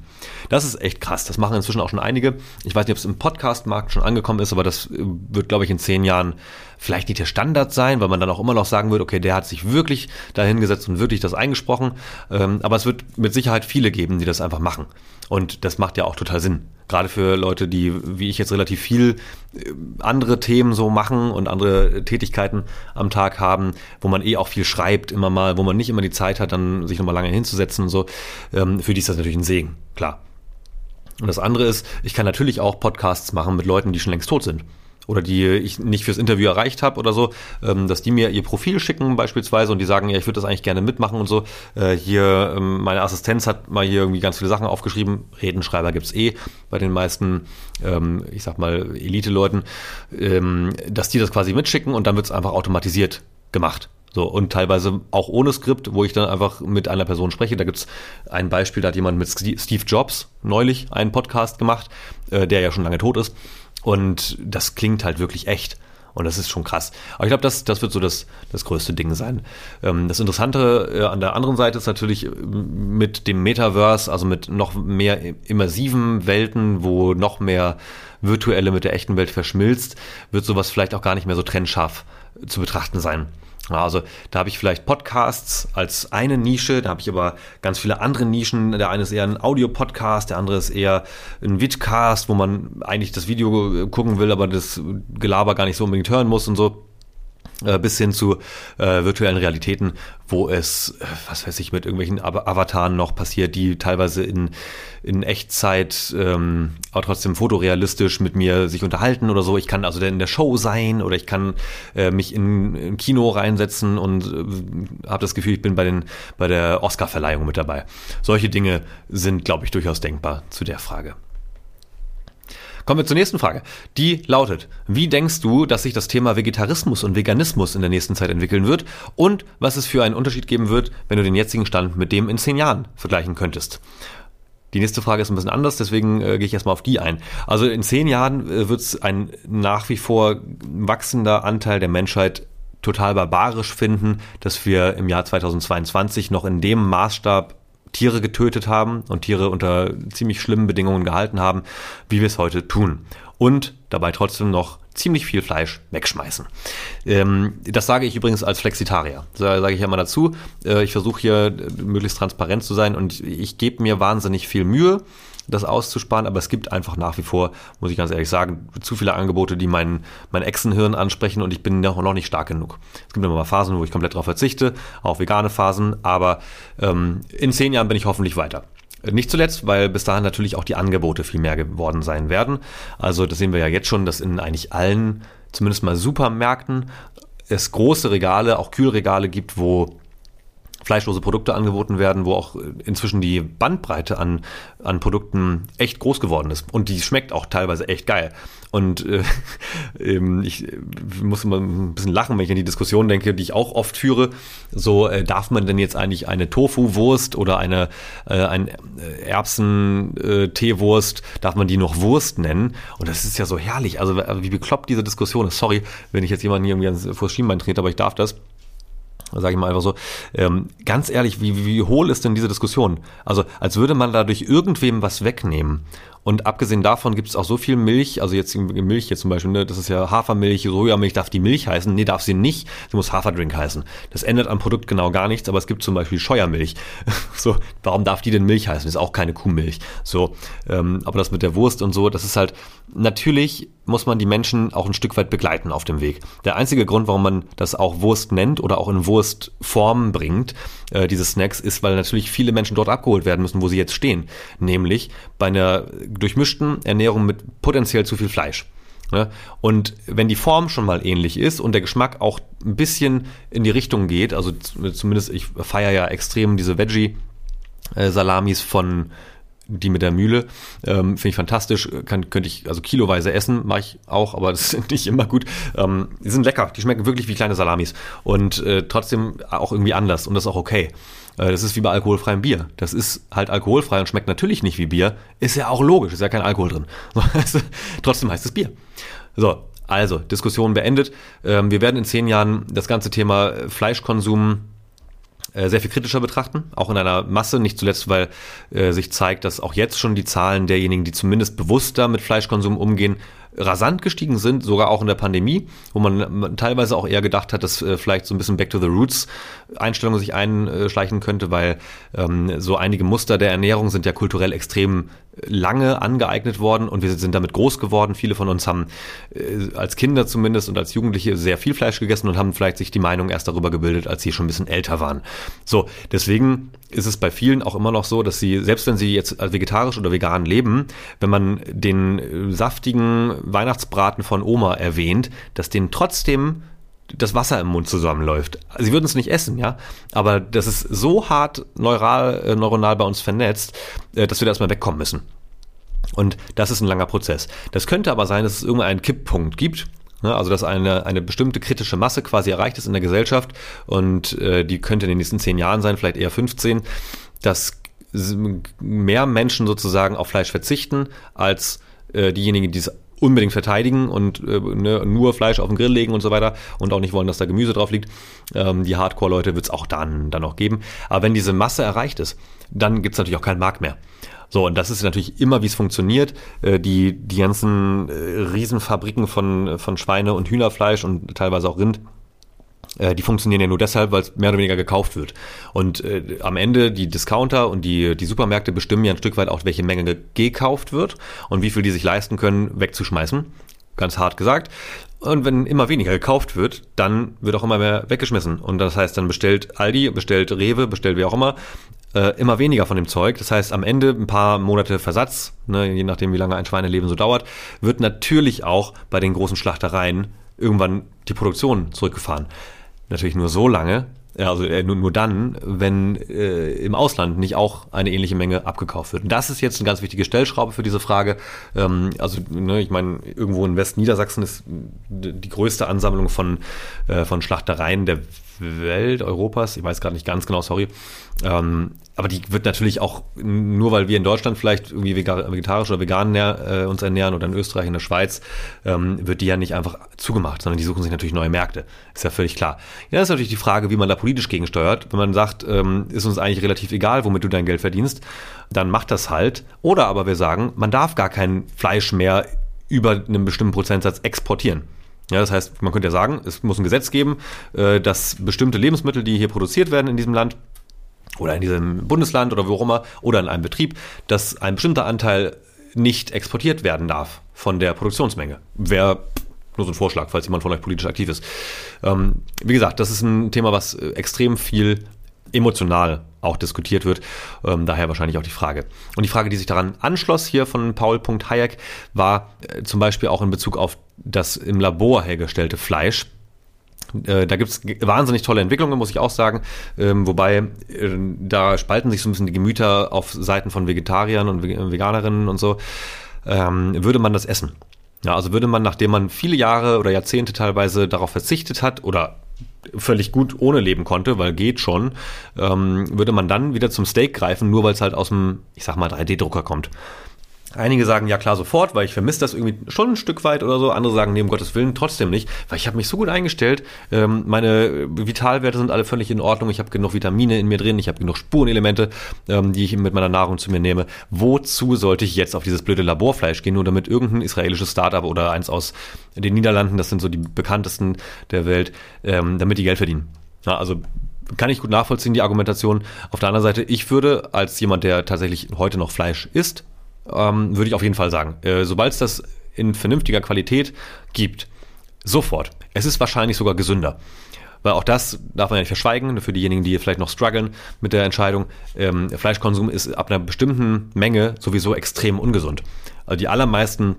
Das ist echt krass. Das machen inzwischen auch schon einige. Ich weiß nicht, ob es im Podcast-Markt schon angekommen ist, aber das äh, wird, glaube ich, in zehn Jahren vielleicht nicht der Standard sein, weil man dann auch immer noch sagen wird, okay, der hat sich wirklich dahingesetzt und wirklich das eingesprochen. Ähm, aber es wird mit Sicherheit viele geben, die das einfach machen. Und das macht ja auch total Sinn. Gerade für Leute, die, wie ich jetzt relativ viel äh, andere Themen so machen und andere Tätigkeiten am Tag haben, wo man eh auch viel schreibt immer mal, wo man nicht immer die Zeit hat, dann sich nochmal lange hinzusetzen und so. Ähm, für die ist das natürlich ein Segen, klar. Und das andere ist, ich kann natürlich auch Podcasts machen mit Leuten, die schon längst tot sind oder die ich nicht fürs Interview erreicht habe oder so, ähm, dass die mir ihr Profil schicken beispielsweise und die sagen, ja, ich würde das eigentlich gerne mitmachen und so. Äh, hier, ähm, meine Assistenz hat mal hier irgendwie ganz viele Sachen aufgeschrieben. Redenschreiber gibt's eh bei den meisten, ähm, ich sag mal, Elite-Leuten, dass die das quasi mitschicken und dann wird's einfach automatisiert gemacht. So, und teilweise auch ohne Skript, wo ich dann einfach mit einer Person spreche. Da gibt's ein Beispiel, da hat jemand mit Steve Jobs neulich einen Podcast gemacht, äh, der ja schon lange tot ist. Und das klingt halt wirklich echt. Und das ist schon krass. Aber ich glaube, das, das wird so das, das größte Ding sein. Ähm, das Interessante äh, an der anderen Seite ist natürlich äh, mit dem Metaverse, also mit noch mehr immersiven Welten, wo noch mehr virtuelle mit der echten Welt verschmilzt, wird sowas vielleicht auch gar nicht mehr so trennscharf zu betrachten sein. Also da habe ich vielleicht Podcasts als eine Nische, da habe ich aber ganz viele andere Nischen. Der eine ist eher ein Audio-Podcast, der andere ist eher ein Vidcast, wo man eigentlich das Video gucken will, aber das Gelaber gar nicht so unbedingt hören muss und so. Äh, bis hin zu äh, virtuellen Realitäten, wo es, äh, was weiß ich, mit irgendwelchen Avataren noch passiert, die teilweise in, in Echtzeit, ähm, aber trotzdem fotorealistisch mit mir sich unterhalten oder so. Ich kann also in der Show sein oder ich kann äh, mich in, in Kino reinsetzen und äh, habe das Gefühl, ich bin bei, den, bei der Oscar-Verleihung mit dabei. Solche Dinge sind, glaube ich, durchaus denkbar zu der Frage. Kommen wir zur nächsten Frage. Die lautet, wie denkst du, dass sich das Thema Vegetarismus und Veganismus in der nächsten Zeit entwickeln wird und was es für einen Unterschied geben wird, wenn du den jetzigen Stand mit dem in zehn Jahren vergleichen könntest? Die nächste Frage ist ein bisschen anders, deswegen äh, gehe ich erstmal auf die ein. Also in zehn Jahren äh, wird es ein nach wie vor wachsender Anteil der Menschheit total barbarisch finden, dass wir im Jahr 2022 noch in dem Maßstab Tiere getötet haben und Tiere unter ziemlich schlimmen Bedingungen gehalten haben, wie wir es heute tun. Und dabei trotzdem noch ziemlich viel Fleisch wegschmeißen. Ähm, das sage ich übrigens als Flexitarier. Da sage ich ja mal dazu. Äh, ich versuche hier möglichst transparent zu sein und ich gebe mir wahnsinnig viel Mühe das auszusparen, aber es gibt einfach nach wie vor, muss ich ganz ehrlich sagen, zu viele Angebote, die mein, mein Echsenhirn ansprechen und ich bin noch, nicht stark genug. Es gibt immer mal Phasen, wo ich komplett darauf verzichte, auch vegane Phasen, aber ähm, in zehn Jahren bin ich hoffentlich weiter. Nicht zuletzt, weil bis dahin natürlich auch die Angebote viel mehr geworden sein werden. Also das sehen wir ja jetzt schon, dass in eigentlich allen, zumindest mal Supermärkten, es große Regale, auch Kühlregale gibt, wo fleischlose Produkte angeboten werden, wo auch inzwischen die Bandbreite an, an Produkten echt groß geworden ist. Und die schmeckt auch teilweise echt geil. Und äh, [LAUGHS] ich muss immer ein bisschen lachen, wenn ich an die Diskussion denke, die ich auch oft führe. So, äh, darf man denn jetzt eigentlich eine Tofu-Wurst oder eine äh, ein Erbsen-Teewurst, darf man die noch Wurst nennen? Und das ist ja so herrlich. Also wie bekloppt diese Diskussion ist. Sorry, wenn ich jetzt jemanden hier irgendwie vor das Schienbein trete, aber ich darf das sage ich mal einfach so, ähm, ganz ehrlich, wie, wie hohl ist denn diese Diskussion? Also als würde man dadurch irgendwem was wegnehmen. Und abgesehen davon gibt es auch so viel Milch, also jetzt Milch hier zum Beispiel, ne, das ist ja Hafermilch, Sojamilch, darf die Milch heißen? Nee, darf sie nicht, sie muss Haferdrink heißen. Das ändert am Produkt genau gar nichts, aber es gibt zum Beispiel Scheuermilch. [LAUGHS] so, warum darf die denn Milch heißen? Ist auch keine Kuhmilch. So, ähm, aber das mit der Wurst und so, das ist halt, natürlich muss man die Menschen auch ein Stück weit begleiten auf dem Weg. Der einzige Grund, warum man das auch Wurst nennt oder auch in Wurstform bringt, äh, diese Snacks, ist, weil natürlich viele Menschen dort abgeholt werden müssen, wo sie jetzt stehen. Nämlich bei einer durchmischten Ernährung mit potenziell zu viel Fleisch. Ne? Und wenn die Form schon mal ähnlich ist und der Geschmack auch ein bisschen in die Richtung geht, also zumindest ich feiere ja extrem diese Veggie-Salamis von die mit der Mühle, ähm, finde ich fantastisch, kann, könnte ich also kiloweise essen, mache ich auch, aber [LAUGHS] das ist nicht immer gut. Ähm, die sind lecker, die schmecken wirklich wie kleine Salamis und äh, trotzdem auch irgendwie anders und das ist auch okay. Äh, das ist wie bei alkoholfreiem Bier. Das ist halt alkoholfrei und schmeckt natürlich nicht wie Bier. Ist ja auch logisch, ist ja kein Alkohol drin. [LAUGHS] Trotzdem heißt es Bier. So, also, Diskussion beendet. Ähm, wir werden in zehn Jahren das ganze Thema Fleischkonsum sehr viel kritischer betrachten, auch in einer Masse, nicht zuletzt, weil äh, sich zeigt, dass auch jetzt schon die Zahlen derjenigen, die zumindest bewusster mit Fleischkonsum umgehen, rasant gestiegen sind, sogar auch in der Pandemie, wo man teilweise auch eher gedacht hat, dass äh, vielleicht so ein bisschen Back to the Roots Einstellung sich einschleichen könnte, weil ähm, so einige Muster der Ernährung sind ja kulturell extrem lange angeeignet worden und wir sind damit groß geworden. Viele von uns haben äh, als Kinder zumindest und als Jugendliche sehr viel Fleisch gegessen und haben vielleicht sich die Meinung erst darüber gebildet, als sie schon ein bisschen älter waren. So, deswegen ist es bei vielen auch immer noch so, dass sie, selbst wenn sie jetzt vegetarisch oder vegan leben, wenn man den äh, saftigen Weihnachtsbraten von Oma erwähnt, dass denen trotzdem das Wasser im Mund zusammenläuft. Sie würden es nicht essen, ja, aber das ist so hart neural, äh, neuronal bei uns vernetzt, äh, dass wir da erstmal wegkommen müssen. Und das ist ein langer Prozess. Das könnte aber sein, dass es irgendwann einen Kipppunkt gibt, also dass eine, eine bestimmte kritische Masse quasi erreicht ist in der Gesellschaft und äh, die könnte in den nächsten zehn Jahren sein, vielleicht eher 15, dass mehr Menschen sozusagen auf Fleisch verzichten als äh, diejenigen, die es unbedingt verteidigen und äh, ne, nur Fleisch auf den Grill legen und so weiter und auch nicht wollen, dass da Gemüse drauf liegt. Ähm, die Hardcore-Leute wird es auch dann, dann noch geben. Aber wenn diese Masse erreicht ist, dann gibt es natürlich auch keinen Markt mehr. So, und das ist natürlich immer, wie es funktioniert. Äh, die, die ganzen äh, Riesenfabriken von, von Schweine- und Hühnerfleisch und teilweise auch Rind äh, die funktionieren ja nur deshalb, weil es mehr oder weniger gekauft wird. Und äh, am Ende die Discounter und die, die Supermärkte bestimmen ja ein Stück weit auch, welche Menge gekauft wird und wie viel die sich leisten können, wegzuschmeißen. Ganz hart gesagt. Und wenn immer weniger gekauft wird, dann wird auch immer mehr weggeschmissen. Und das heißt, dann bestellt Aldi, bestellt Rewe, bestellt wer auch immer, äh, immer weniger von dem Zeug. Das heißt, am Ende ein paar Monate Versatz, ne, je nachdem, wie lange ein Schweineleben so dauert, wird natürlich auch bei den großen Schlachtereien irgendwann die Produktion zurückgefahren natürlich nur so lange, also äh, nur, nur dann, wenn äh, im Ausland nicht auch eine ähnliche Menge abgekauft wird. Und das ist jetzt eine ganz wichtige Stellschraube für diese Frage. Ähm, also, ne, ich meine, irgendwo in Westniedersachsen ist die größte Ansammlung von, äh, von Schlachtereien der Welt, Europas, ich weiß gerade nicht ganz genau, sorry. Ähm, aber die wird natürlich auch, nur weil wir in Deutschland vielleicht irgendwie vegetarisch oder vegan äh, uns ernähren oder in Österreich, in der Schweiz, ähm, wird die ja nicht einfach zugemacht, sondern die suchen sich natürlich neue Märkte. Ist ja völlig klar. Ja, ist natürlich die Frage, wie man da politisch gegensteuert. Wenn man sagt, ähm, ist uns eigentlich relativ egal, womit du dein Geld verdienst, dann macht das halt. Oder aber wir sagen, man darf gar kein Fleisch mehr über einen bestimmten Prozentsatz exportieren. Ja, das heißt, man könnte ja sagen, es muss ein Gesetz geben, äh, dass bestimmte Lebensmittel, die hier produziert werden in diesem Land, oder in diesem Bundesland oder wo auch immer oder in einem Betrieb, dass ein bestimmter Anteil nicht exportiert werden darf von der Produktionsmenge. Wäre nur so ein Vorschlag, falls jemand von euch politisch aktiv ist. Ähm, wie gesagt, das ist ein Thema, was äh, extrem viel emotional auch diskutiert wird. Ähm, daher wahrscheinlich auch die Frage. Und die Frage, die sich daran anschloss hier von Paul Hayek, war äh, zum Beispiel auch in Bezug auf das im Labor hergestellte Fleisch. Äh, da gibt es wahnsinnig tolle Entwicklungen, muss ich auch sagen. Ähm, wobei, äh, da spalten sich so ein bisschen die Gemüter auf Seiten von Vegetariern und Veganerinnen und so. Ähm, würde man das essen? Ja, also würde man, nachdem man viele Jahre oder Jahrzehnte teilweise darauf verzichtet hat oder völlig gut ohne leben konnte, weil geht schon, ähm, würde man dann wieder zum Steak greifen, nur weil es halt aus dem, ich sag mal, 3D-Drucker kommt. Einige sagen ja klar sofort, weil ich vermisse das irgendwie schon ein Stück weit oder so. Andere sagen, um Gottes Willen trotzdem nicht, weil ich habe mich so gut eingestellt. Ähm, meine Vitalwerte sind alle völlig in Ordnung. Ich habe genug Vitamine in mir drin, ich habe genug Spurenelemente, ähm, die ich mit meiner Nahrung zu mir nehme. Wozu sollte ich jetzt auf dieses blöde Laborfleisch gehen, nur damit irgendein israelisches Startup oder eins aus den Niederlanden, das sind so die bekanntesten der Welt, ähm, damit die Geld verdienen? Ja, also kann ich gut nachvollziehen, die Argumentation. Auf der anderen Seite, ich würde als jemand, der tatsächlich heute noch Fleisch isst, ähm, würde ich auf jeden Fall sagen. Äh, Sobald es das in vernünftiger Qualität gibt, sofort. Es ist wahrscheinlich sogar gesünder. Weil auch das darf man ja nicht verschweigen, für diejenigen, die vielleicht noch strugglen mit der Entscheidung. Ähm, Fleischkonsum ist ab einer bestimmten Menge sowieso extrem ungesund. Also die allermeisten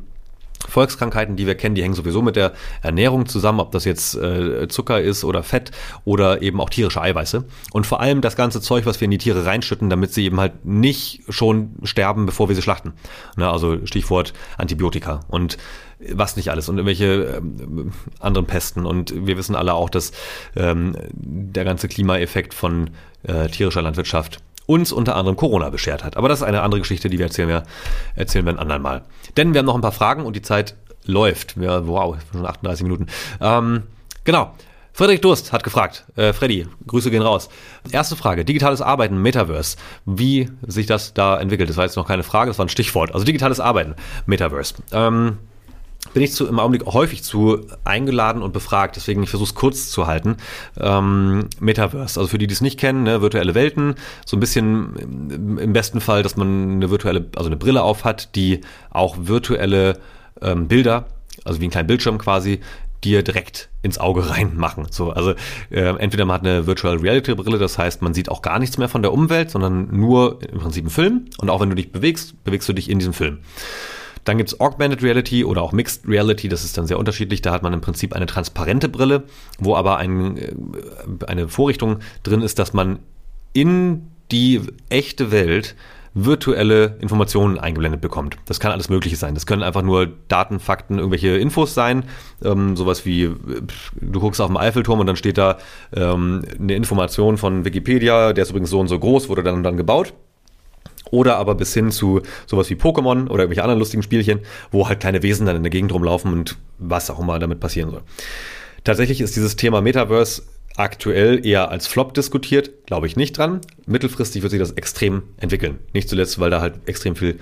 Volkskrankheiten, die wir kennen, die hängen sowieso mit der Ernährung zusammen, ob das jetzt äh, Zucker ist oder Fett oder eben auch tierische Eiweiße. Und vor allem das ganze Zeug, was wir in die Tiere reinschütten, damit sie eben halt nicht schon sterben, bevor wir sie schlachten. Ne, also Stichwort Antibiotika und was nicht alles und irgendwelche ähm, anderen Pesten. Und wir wissen alle auch, dass ähm, der ganze Klimaeffekt von äh, tierischer Landwirtschaft uns unter anderem Corona beschert hat. Aber das ist eine andere Geschichte, die wir erzählen, wir, erzählen wir ein andermal. Denn wir haben noch ein paar Fragen und die Zeit läuft. Ja, wow, schon 38 Minuten. Ähm, genau. Frederik Durst hat gefragt, äh, Freddy, Grüße gehen raus. Erste Frage, digitales Arbeiten, Metaverse. Wie sich das da entwickelt? Das war jetzt noch keine Frage, das war ein Stichwort. Also digitales Arbeiten, Metaverse. Ähm, bin ich zu, im Augenblick häufig zu eingeladen und befragt. Deswegen, ich versuche es kurz zu halten. Ähm, Metaverse, also für die, die es nicht kennen, ne, virtuelle Welten, so ein bisschen im besten Fall, dass man eine virtuelle, also eine Brille auf hat, die auch virtuelle ähm, Bilder, also wie ein kleiner Bildschirm quasi, dir direkt ins Auge reinmachen. So, also äh, entweder man hat eine Virtual Reality Brille, das heißt, man sieht auch gar nichts mehr von der Umwelt, sondern nur im Prinzip einen Film. Und auch wenn du dich bewegst, bewegst du dich in diesem Film. Dann gibt's Augmented Reality oder auch Mixed Reality, das ist dann sehr unterschiedlich. Da hat man im Prinzip eine transparente Brille, wo aber ein, äh, eine Vorrichtung drin ist, dass man in die echte Welt virtuelle Informationen eingeblendet bekommt. Das kann alles Mögliche sein. Das können einfach nur Daten, Fakten, irgendwelche Infos sein. Ähm, sowas wie, du guckst auf den Eiffelturm und dann steht da ähm, eine Information von Wikipedia, der ist übrigens so und so groß, wurde dann und dann gebaut. Oder aber bis hin zu sowas wie Pokémon oder irgendwelche anderen lustigen Spielchen, wo halt kleine Wesen dann in der Gegend rumlaufen und was auch immer damit passieren soll. Tatsächlich ist dieses Thema Metaverse aktuell eher als Flop diskutiert, glaube ich nicht dran. Mittelfristig wird sich das extrem entwickeln. Nicht zuletzt, weil da halt extrem viel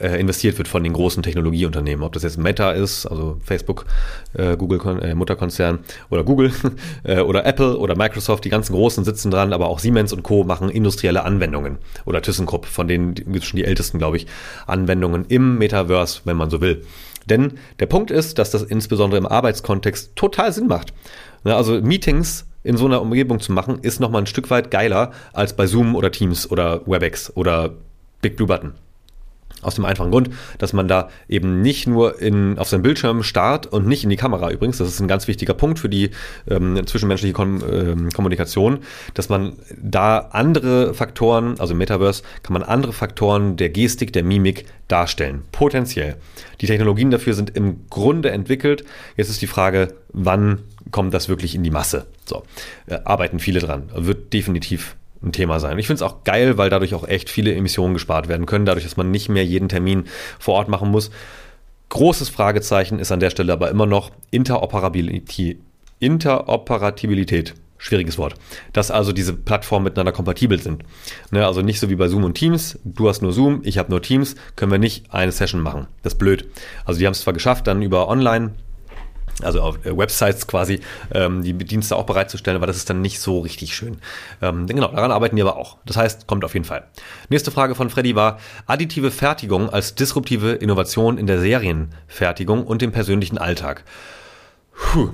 äh, investiert wird von den großen Technologieunternehmen. Ob das jetzt Meta ist, also Facebook, äh, Google, äh, Mutterkonzern oder Google [LAUGHS] äh, oder Apple oder Microsoft, die ganzen Großen sitzen dran, aber auch Siemens und Co. machen industrielle Anwendungen. Oder ThyssenKrupp, von denen gibt schon die ältesten, glaube ich, Anwendungen im Metaverse, wenn man so will. Denn der Punkt ist, dass das insbesondere im Arbeitskontext total Sinn macht. Also Meetings in so einer Umgebung zu machen, ist nochmal ein Stück weit geiler als bei Zoom oder Teams oder WebEx oder Big Blue Button. Aus dem einfachen Grund, dass man da eben nicht nur in, auf seinem Bildschirm starrt und nicht in die Kamera übrigens, das ist ein ganz wichtiger Punkt für die ähm, zwischenmenschliche Kom ähm, Kommunikation, dass man da andere Faktoren, also im Metaverse kann man andere Faktoren der Gestik, der Mimik darstellen, potenziell. Die Technologien dafür sind im Grunde entwickelt. Jetzt ist die Frage, wann kommt das wirklich in die Masse? So, äh, arbeiten viele dran, wird definitiv ein Thema sein. Ich finde es auch geil, weil dadurch auch echt viele Emissionen gespart werden können, dadurch, dass man nicht mehr jeden Termin vor Ort machen muss. Großes Fragezeichen ist an der Stelle aber immer noch Interoperabilität. Interoperabilität. Schwieriges Wort. Dass also diese Plattformen miteinander kompatibel sind. Ne, also nicht so wie bei Zoom und Teams. Du hast nur Zoom, ich habe nur Teams. Können wir nicht eine Session machen. Das ist blöd. Also die haben es zwar geschafft, dann über Online also auf äh, Websites quasi ähm, die Dienste auch bereitzustellen, aber das ist dann nicht so richtig schön. Ähm, genau, daran arbeiten die aber auch. Das heißt, kommt auf jeden Fall. Nächste Frage von Freddy war additive Fertigung als disruptive Innovation in der Serienfertigung und dem persönlichen Alltag. Puh.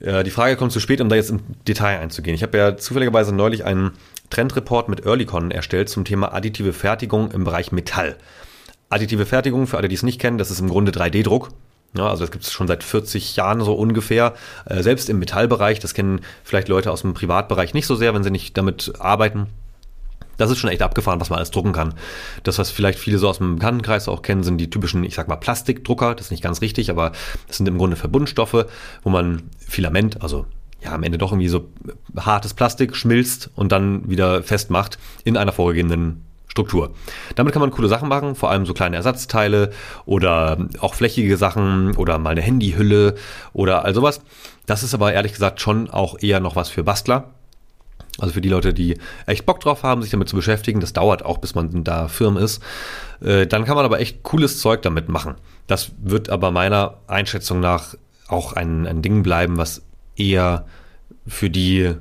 Äh, die Frage kommt zu spät, um da jetzt im Detail einzugehen. Ich habe ja zufälligerweise neulich einen Trendreport mit Earlycon erstellt zum Thema additive Fertigung im Bereich Metall. Additive Fertigung, für alle, die es nicht kennen, das ist im Grunde 3D-Druck. Ja, also das gibt es schon seit 40 Jahren so ungefähr. Äh, selbst im Metallbereich, das kennen vielleicht Leute aus dem Privatbereich nicht so sehr, wenn sie nicht damit arbeiten. Das ist schon echt abgefahren, was man alles drucken kann. Das, was vielleicht viele so aus dem Bekanntenkreis auch kennen, sind die typischen, ich sag mal, Plastikdrucker. Das ist nicht ganz richtig, aber das sind im Grunde Verbundstoffe, wo man Filament, also ja, am Ende doch irgendwie so hartes Plastik schmilzt und dann wieder festmacht in einer vorgegebenen Struktur. Damit kann man coole Sachen machen, vor allem so kleine Ersatzteile oder auch flächige Sachen oder mal eine Handyhülle oder all sowas. Das ist aber ehrlich gesagt schon auch eher noch was für Bastler. Also für die Leute, die echt Bock drauf haben, sich damit zu beschäftigen, das dauert auch, bis man da firm ist. Äh, dann kann man aber echt cooles Zeug damit machen. Das wird aber meiner Einschätzung nach auch ein, ein Ding bleiben, was eher für die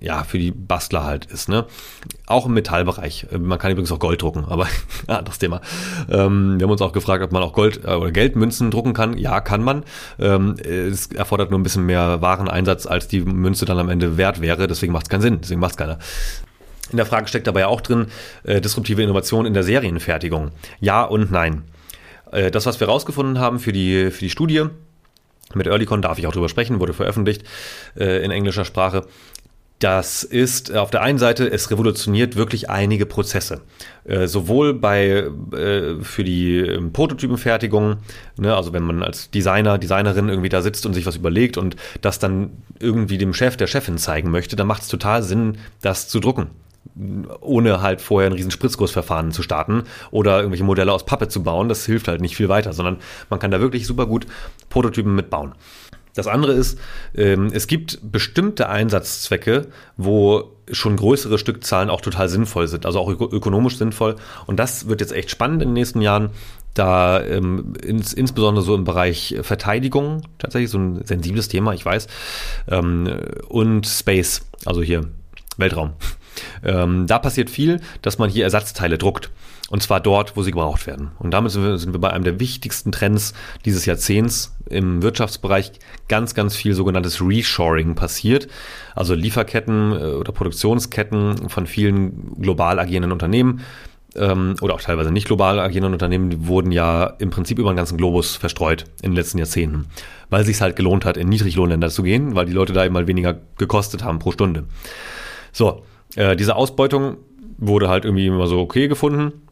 ja, für die Bastler halt ist. Ne? Auch im Metallbereich. Man kann übrigens auch Gold drucken, aber [LAUGHS] anderes Thema. Ähm, wir haben uns auch gefragt, ob man auch Gold äh, oder Geldmünzen drucken kann. Ja, kann man. Ähm, es erfordert nur ein bisschen mehr Wareneinsatz, als die Münze dann am Ende wert wäre. Deswegen macht es keinen Sinn. Deswegen macht es keiner. In der Frage steckt ja auch drin, äh, disruptive Innovation in der Serienfertigung. Ja und nein. Äh, das, was wir rausgefunden haben für die, für die Studie, mit Earlycon darf ich auch drüber sprechen, wurde veröffentlicht äh, in englischer Sprache. Das ist auf der einen Seite, es revolutioniert wirklich einige Prozesse. Äh, sowohl bei, äh, für die ähm, Prototypenfertigung, ne, also wenn man als Designer, Designerin irgendwie da sitzt und sich was überlegt und das dann irgendwie dem Chef, der Chefin zeigen möchte, dann macht es total Sinn, das zu drucken ohne halt vorher ein riesen Spritzgussverfahren zu starten oder irgendwelche Modelle aus Pappe zu bauen, das hilft halt nicht viel weiter, sondern man kann da wirklich super gut Prototypen mitbauen. Das andere ist, ähm, es gibt bestimmte Einsatzzwecke, wo schon größere Stückzahlen auch total sinnvoll sind, also auch ökonomisch sinnvoll. Und das wird jetzt echt spannend in den nächsten Jahren, da ähm, ins, insbesondere so im Bereich Verteidigung, tatsächlich so ein sensibles Thema, ich weiß, ähm, und Space, also hier Weltraum. Ähm, da passiert viel, dass man hier Ersatzteile druckt. Und zwar dort, wo sie gebraucht werden. Und damit sind wir, sind wir bei einem der wichtigsten Trends dieses Jahrzehnts im Wirtschaftsbereich. Ganz, ganz viel sogenanntes Reshoring passiert. Also Lieferketten äh, oder Produktionsketten von vielen global agierenden Unternehmen ähm, oder auch teilweise nicht global agierenden Unternehmen, die wurden ja im Prinzip über den ganzen Globus verstreut in den letzten Jahrzehnten, weil es sich halt gelohnt hat, in Niedriglohnländer zu gehen, weil die Leute da eben mal weniger gekostet haben pro Stunde. So, äh, diese Ausbeutung wurde halt irgendwie immer so okay gefunden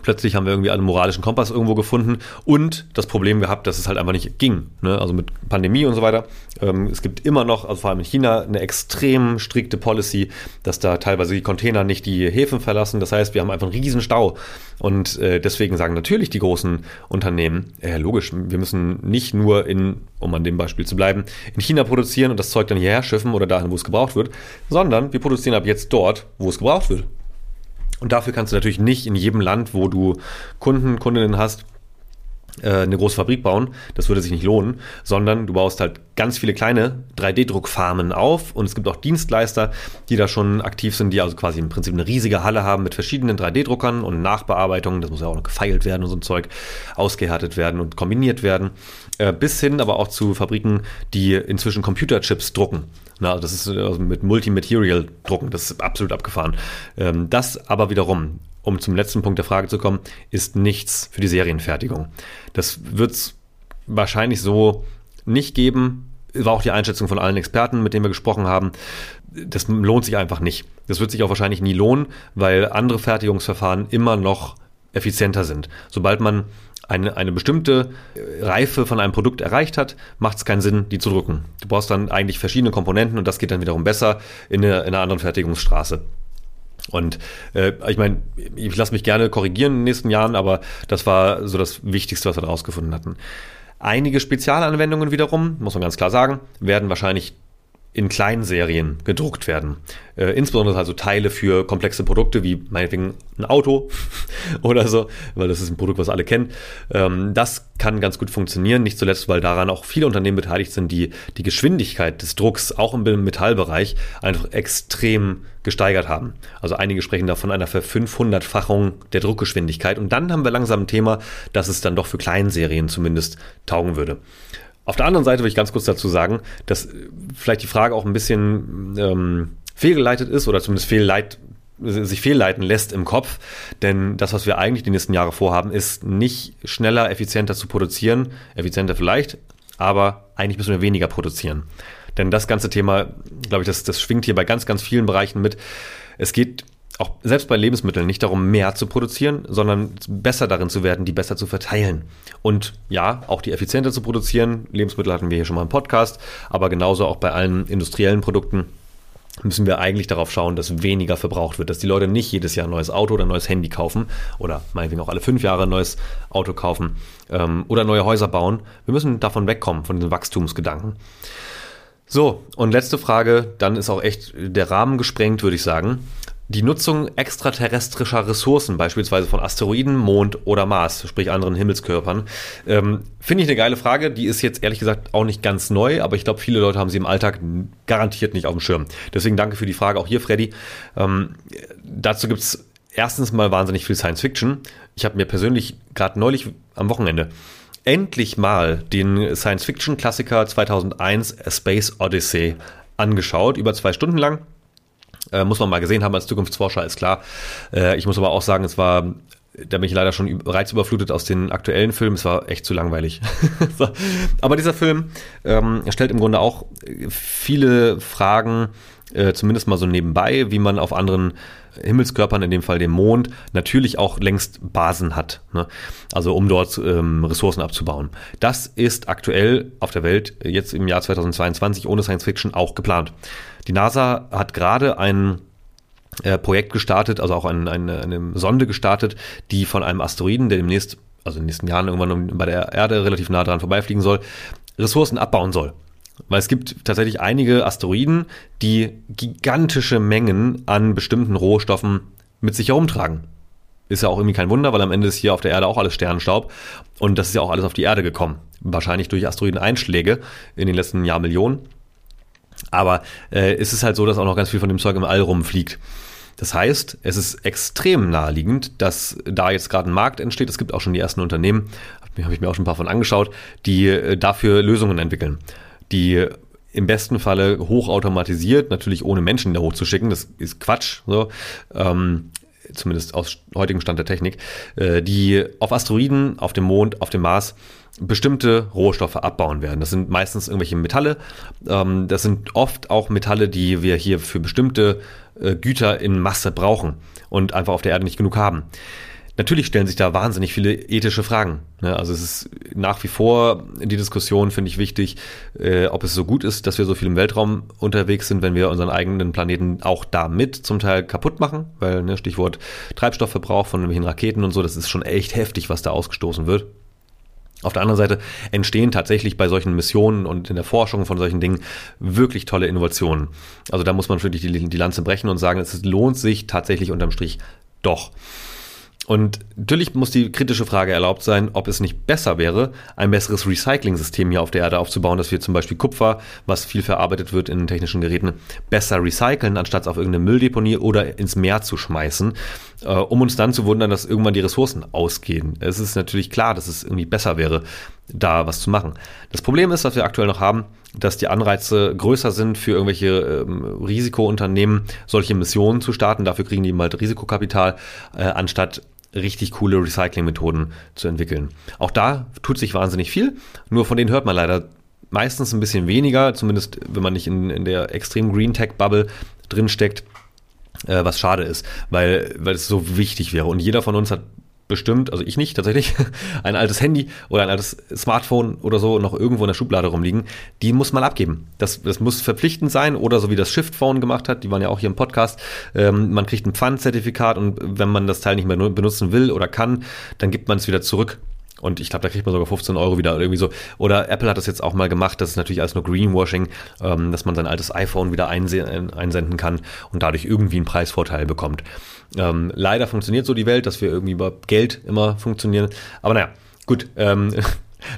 Plötzlich haben wir irgendwie einen moralischen Kompass irgendwo gefunden und das Problem gehabt, dass es halt einfach nicht ging. Ne? Also mit Pandemie und so weiter. Ähm, es gibt immer noch, also vor allem in China, eine extrem strikte Policy, dass da teilweise die Container nicht die Häfen verlassen. Das heißt, wir haben einfach einen riesen Stau. Und äh, deswegen sagen natürlich die großen Unternehmen, äh, logisch, wir müssen nicht nur in, um an dem Beispiel zu bleiben, in China produzieren und das Zeug dann hierher schiffen oder dahin, wo es gebraucht wird, sondern wir produzieren ab jetzt dort, wo es gebraucht wird. Und dafür kannst du natürlich nicht in jedem Land, wo du Kunden, Kundinnen hast, eine große Fabrik bauen, das würde sich nicht lohnen, sondern du baust halt ganz viele kleine 3D-Druckfarmen auf und es gibt auch Dienstleister, die da schon aktiv sind, die also quasi im Prinzip eine riesige Halle haben mit verschiedenen 3D-Druckern und Nachbearbeitungen, das muss ja auch noch gefeilt werden und so ein Zeug, ausgehärtet werden und kombiniert werden, äh, bis hin aber auch zu Fabriken, die inzwischen Computerchips drucken. Na, das ist also mit Multimaterial drucken, das ist absolut abgefahren. Ähm, das aber wiederum, um zum letzten Punkt der Frage zu kommen, ist nichts für die Serienfertigung. Das wird es wahrscheinlich so nicht geben. War auch die Einschätzung von allen Experten, mit denen wir gesprochen haben. Das lohnt sich einfach nicht. Das wird sich auch wahrscheinlich nie lohnen, weil andere Fertigungsverfahren immer noch effizienter sind. Sobald man eine, eine bestimmte Reife von einem Produkt erreicht hat, macht es keinen Sinn, die zu drücken. Du brauchst dann eigentlich verschiedene Komponenten und das geht dann wiederum besser in, eine, in einer anderen Fertigungsstraße. Und äh, ich meine, ich lasse mich gerne korrigieren in den nächsten Jahren, aber das war so das Wichtigste, was wir daraus gefunden hatten. Einige Spezialanwendungen wiederum, muss man ganz klar sagen, werden wahrscheinlich in kleinen Serien gedruckt werden. Äh, insbesondere also Teile für komplexe Produkte wie meinetwegen ein Auto [LAUGHS] oder so, weil das ist ein Produkt, was alle kennen. Ähm, das kann ganz gut funktionieren, nicht zuletzt, weil daran auch viele Unternehmen beteiligt sind, die die Geschwindigkeit des Drucks auch im Metallbereich einfach extrem gesteigert haben. Also einige sprechen da von einer Ver-500-fachung der Druckgeschwindigkeit und dann haben wir langsam ein Thema, dass es dann doch für Kleinserien zumindest taugen würde. Auf der anderen Seite will ich ganz kurz dazu sagen, dass vielleicht die Frage auch ein bisschen ähm, fehlgeleitet ist oder zumindest fehlleit, sich fehlleiten lässt im Kopf. Denn das, was wir eigentlich die nächsten Jahre vorhaben, ist nicht schneller, effizienter zu produzieren. Effizienter vielleicht, aber eigentlich müssen wir weniger produzieren. Denn das ganze Thema, glaube ich, das, das schwingt hier bei ganz, ganz vielen Bereichen mit. Es geht auch selbst bei Lebensmitteln nicht darum, mehr zu produzieren, sondern besser darin zu werden, die besser zu verteilen. Und ja, auch die effizienter zu produzieren. Lebensmittel hatten wir hier schon mal im Podcast, aber genauso auch bei allen industriellen Produkten müssen wir eigentlich darauf schauen, dass weniger verbraucht wird, dass die Leute nicht jedes Jahr ein neues Auto oder ein neues Handy kaufen oder meinetwegen auch alle fünf Jahre ein neues Auto kaufen ähm, oder neue Häuser bauen. Wir müssen davon wegkommen, von diesen Wachstumsgedanken. So, und letzte Frage, dann ist auch echt der Rahmen gesprengt, würde ich sagen die Nutzung extraterrestrischer Ressourcen, beispielsweise von Asteroiden, Mond oder Mars, sprich anderen Himmelskörpern, ähm, finde ich eine geile Frage. Die ist jetzt ehrlich gesagt auch nicht ganz neu, aber ich glaube, viele Leute haben sie im Alltag garantiert nicht auf dem Schirm. Deswegen danke für die Frage auch hier, Freddy. Ähm, dazu gibt es erstens mal wahnsinnig viel Science Fiction. Ich habe mir persönlich gerade neulich am Wochenende endlich mal den Science Fiction Klassiker 2001 A Space Odyssey angeschaut, über zwei Stunden lang äh, muss man mal gesehen haben als Zukunftsforscher, ist klar. Äh, ich muss aber auch sagen, es war da bin ich leider schon reizüberflutet aus den aktuellen Filmen. Es war echt zu langweilig. [LAUGHS] Aber dieser Film ähm, stellt im Grunde auch viele Fragen, äh, zumindest mal so nebenbei, wie man auf anderen Himmelskörpern, in dem Fall dem Mond, natürlich auch längst Basen hat. Ne? Also um dort ähm, Ressourcen abzubauen. Das ist aktuell auf der Welt jetzt im Jahr 2022 ohne Science Fiction auch geplant. Die NASA hat gerade ein äh, Projekt gestartet, also auch ein, eine, eine Sonde gestartet, die von einem Asteroiden, der demnächst also in den nächsten Jahren irgendwann bei der Erde relativ nah dran vorbeifliegen soll, Ressourcen abbauen soll. Weil es gibt tatsächlich einige Asteroiden, die gigantische Mengen an bestimmten Rohstoffen mit sich herumtragen. Ist ja auch irgendwie kein Wunder, weil am Ende ist hier auf der Erde auch alles Sternenstaub und das ist ja auch alles auf die Erde gekommen. Wahrscheinlich durch Asteroideneinschläge in den letzten Jahrmillionen. Aber äh, es ist halt so, dass auch noch ganz viel von dem Zeug im All rumfliegt. Das heißt, es ist extrem naheliegend, dass da jetzt gerade ein Markt entsteht. Es gibt auch schon die ersten Unternehmen, habe ich mir auch schon ein paar von angeschaut, die äh, dafür Lösungen entwickeln die im besten Falle hochautomatisiert, natürlich ohne Menschen da hochzuschicken, das ist Quatsch, so, ähm, zumindest aus heutigem Stand der Technik, äh, die auf Asteroiden, auf dem Mond, auf dem Mars bestimmte Rohstoffe abbauen werden. Das sind meistens irgendwelche Metalle. Ähm, das sind oft auch Metalle, die wir hier für bestimmte äh, Güter in Masse brauchen und einfach auf der Erde nicht genug haben. Natürlich stellen sich da wahnsinnig viele ethische Fragen. Ne? Also es ist nach wie vor die Diskussion, finde ich wichtig, äh, ob es so gut ist, dass wir so viel im Weltraum unterwegs sind, wenn wir unseren eigenen Planeten auch damit zum Teil kaputt machen, weil ne, Stichwort Treibstoffverbrauch von irgendwelchen Raketen und so, das ist schon echt heftig, was da ausgestoßen wird. Auf der anderen Seite entstehen tatsächlich bei solchen Missionen und in der Forschung von solchen Dingen wirklich tolle Innovationen. Also da muss man wirklich die, die Lanze brechen und sagen, es lohnt sich tatsächlich unterm Strich doch. Und natürlich muss die kritische Frage erlaubt sein, ob es nicht besser wäre, ein besseres Recycling-System hier auf der Erde aufzubauen, dass wir zum Beispiel Kupfer, was viel verarbeitet wird in technischen Geräten, besser recyceln, anstatt es auf irgendeine Mülldeponie oder ins Meer zu schmeißen, äh, um uns dann zu wundern, dass irgendwann die Ressourcen ausgehen. Es ist natürlich klar, dass es irgendwie besser wäre, da was zu machen. Das Problem ist, was wir aktuell noch haben, dass die Anreize größer sind für irgendwelche ähm, Risikounternehmen, solche Missionen zu starten. Dafür kriegen die halt Risikokapital, äh, anstatt richtig coole Recycling-Methoden zu entwickeln. Auch da tut sich wahnsinnig viel, nur von denen hört man leider meistens ein bisschen weniger, zumindest wenn man nicht in, in der extrem Green Tech-Bubble drinsteckt, äh, was schade ist, weil, weil es so wichtig wäre. Und jeder von uns hat bestimmt, also ich nicht tatsächlich, [LAUGHS] ein altes Handy oder ein altes Smartphone oder so noch irgendwo in der Schublade rumliegen, die muss man abgeben. Das, das muss verpflichtend sein oder so wie das Shift Phone gemacht hat, die waren ja auch hier im Podcast, ähm, man kriegt ein Pfandzertifikat und wenn man das Teil nicht mehr benutzen will oder kann, dann gibt man es wieder zurück und ich glaube, da kriegt man sogar 15 Euro wieder irgendwie so. Oder Apple hat das jetzt auch mal gemacht, das ist natürlich alles nur Greenwashing, ähm, dass man sein altes iPhone wieder einsenden kann und dadurch irgendwie einen Preisvorteil bekommt. Ähm, leider funktioniert so die Welt, dass wir irgendwie über Geld immer funktionieren. Aber naja, gut. Ähm, [LAUGHS]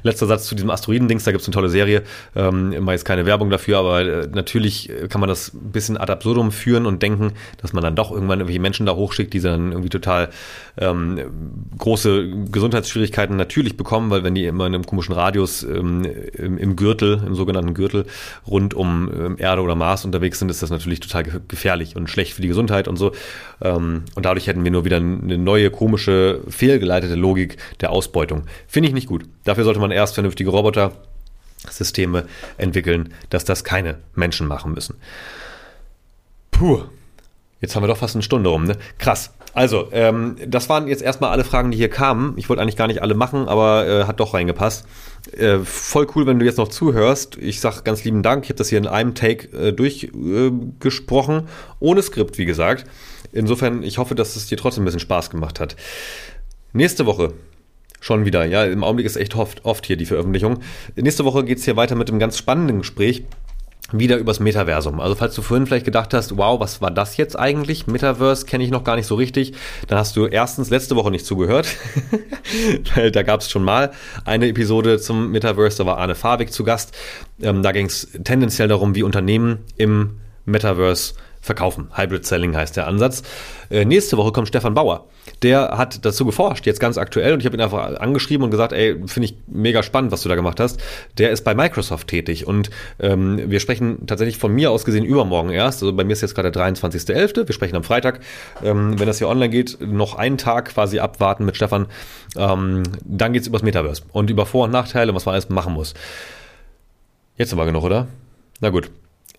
Letzter Satz zu diesem Asteroiden-Dings, da gibt es eine tolle Serie. Ähm, immer jetzt keine Werbung dafür, aber äh, natürlich kann man das ein bisschen ad absurdum führen und denken, dass man dann doch irgendwann irgendwelche Menschen da hochschickt, die dann irgendwie total ähm, große Gesundheitsschwierigkeiten natürlich bekommen, weil wenn die immer in einem komischen Radius ähm, im, im, Gürtel, im sogenannten Gürtel rund um ähm, Erde oder Mars unterwegs sind, ist das natürlich total gefährlich und schlecht für die Gesundheit und so. Ähm, und dadurch hätten wir nur wieder eine neue, komische, fehlgeleitete Logik der Ausbeutung. Finde ich nicht gut. Dafür sollte man erst vernünftige Roboter-Systeme entwickeln, dass das keine Menschen machen müssen. Puh. Jetzt haben wir doch fast eine Stunde rum, ne? Krass. Also, ähm, das waren jetzt erstmal alle Fragen, die hier kamen. Ich wollte eigentlich gar nicht alle machen, aber äh, hat doch reingepasst. Äh, voll cool, wenn du jetzt noch zuhörst. Ich sag ganz lieben Dank. Ich habe das hier in einem Take äh, durchgesprochen, ohne Skript, wie gesagt. Insofern, ich hoffe, dass es dir trotzdem ein bisschen Spaß gemacht hat. Nächste Woche schon wieder. Ja, im Augenblick ist echt oft, oft hier die Veröffentlichung. Nächste Woche geht es hier weiter mit einem ganz spannenden Gespräch wieder übers Metaversum. Also falls du vorhin vielleicht gedacht hast, wow, was war das jetzt eigentlich? Metaverse kenne ich noch gar nicht so richtig. Dann hast du erstens letzte Woche nicht zugehört, [LAUGHS] weil da gab es schon mal eine Episode zum Metaverse, da war Arne Fabik zu Gast. Ähm, da ging es tendenziell darum, wie Unternehmen im Metaverse verkaufen. Hybrid Selling heißt der Ansatz. Äh, nächste Woche kommt Stefan Bauer. Der hat dazu geforscht, jetzt ganz aktuell, und ich habe ihn einfach angeschrieben und gesagt, ey, finde ich mega spannend, was du da gemacht hast. Der ist bei Microsoft tätig und ähm, wir sprechen tatsächlich von mir aus gesehen übermorgen erst. Also bei mir ist jetzt gerade der 23.11. Wir sprechen am Freitag. Ähm, wenn das hier online geht, noch einen Tag quasi abwarten mit Stefan. Ähm, dann geht's übers Metaverse und über Vor- und Nachteile und was man alles machen muss. Jetzt aber genug, oder? Na gut.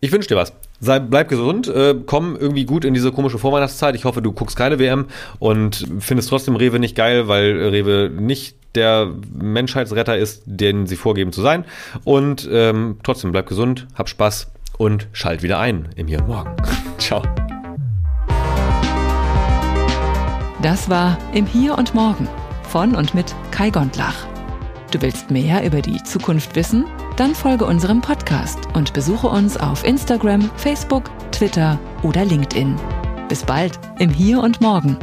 Ich wünsche dir was. Sei, bleib gesund, äh, komm irgendwie gut in diese komische Vorweihnachtszeit. Ich hoffe, du guckst keine WM und findest trotzdem Rewe nicht geil, weil Rewe nicht der Menschheitsretter ist, den sie vorgeben zu sein. Und ähm, trotzdem bleib gesund, hab Spaß und schalt wieder ein im Hier und Morgen. [LAUGHS] Ciao. Das war im Hier und Morgen von und mit Kai Gondlach. Du willst mehr über die Zukunft wissen? Dann folge unserem Podcast und besuche uns auf Instagram, Facebook, Twitter oder LinkedIn. Bis bald im Hier und Morgen.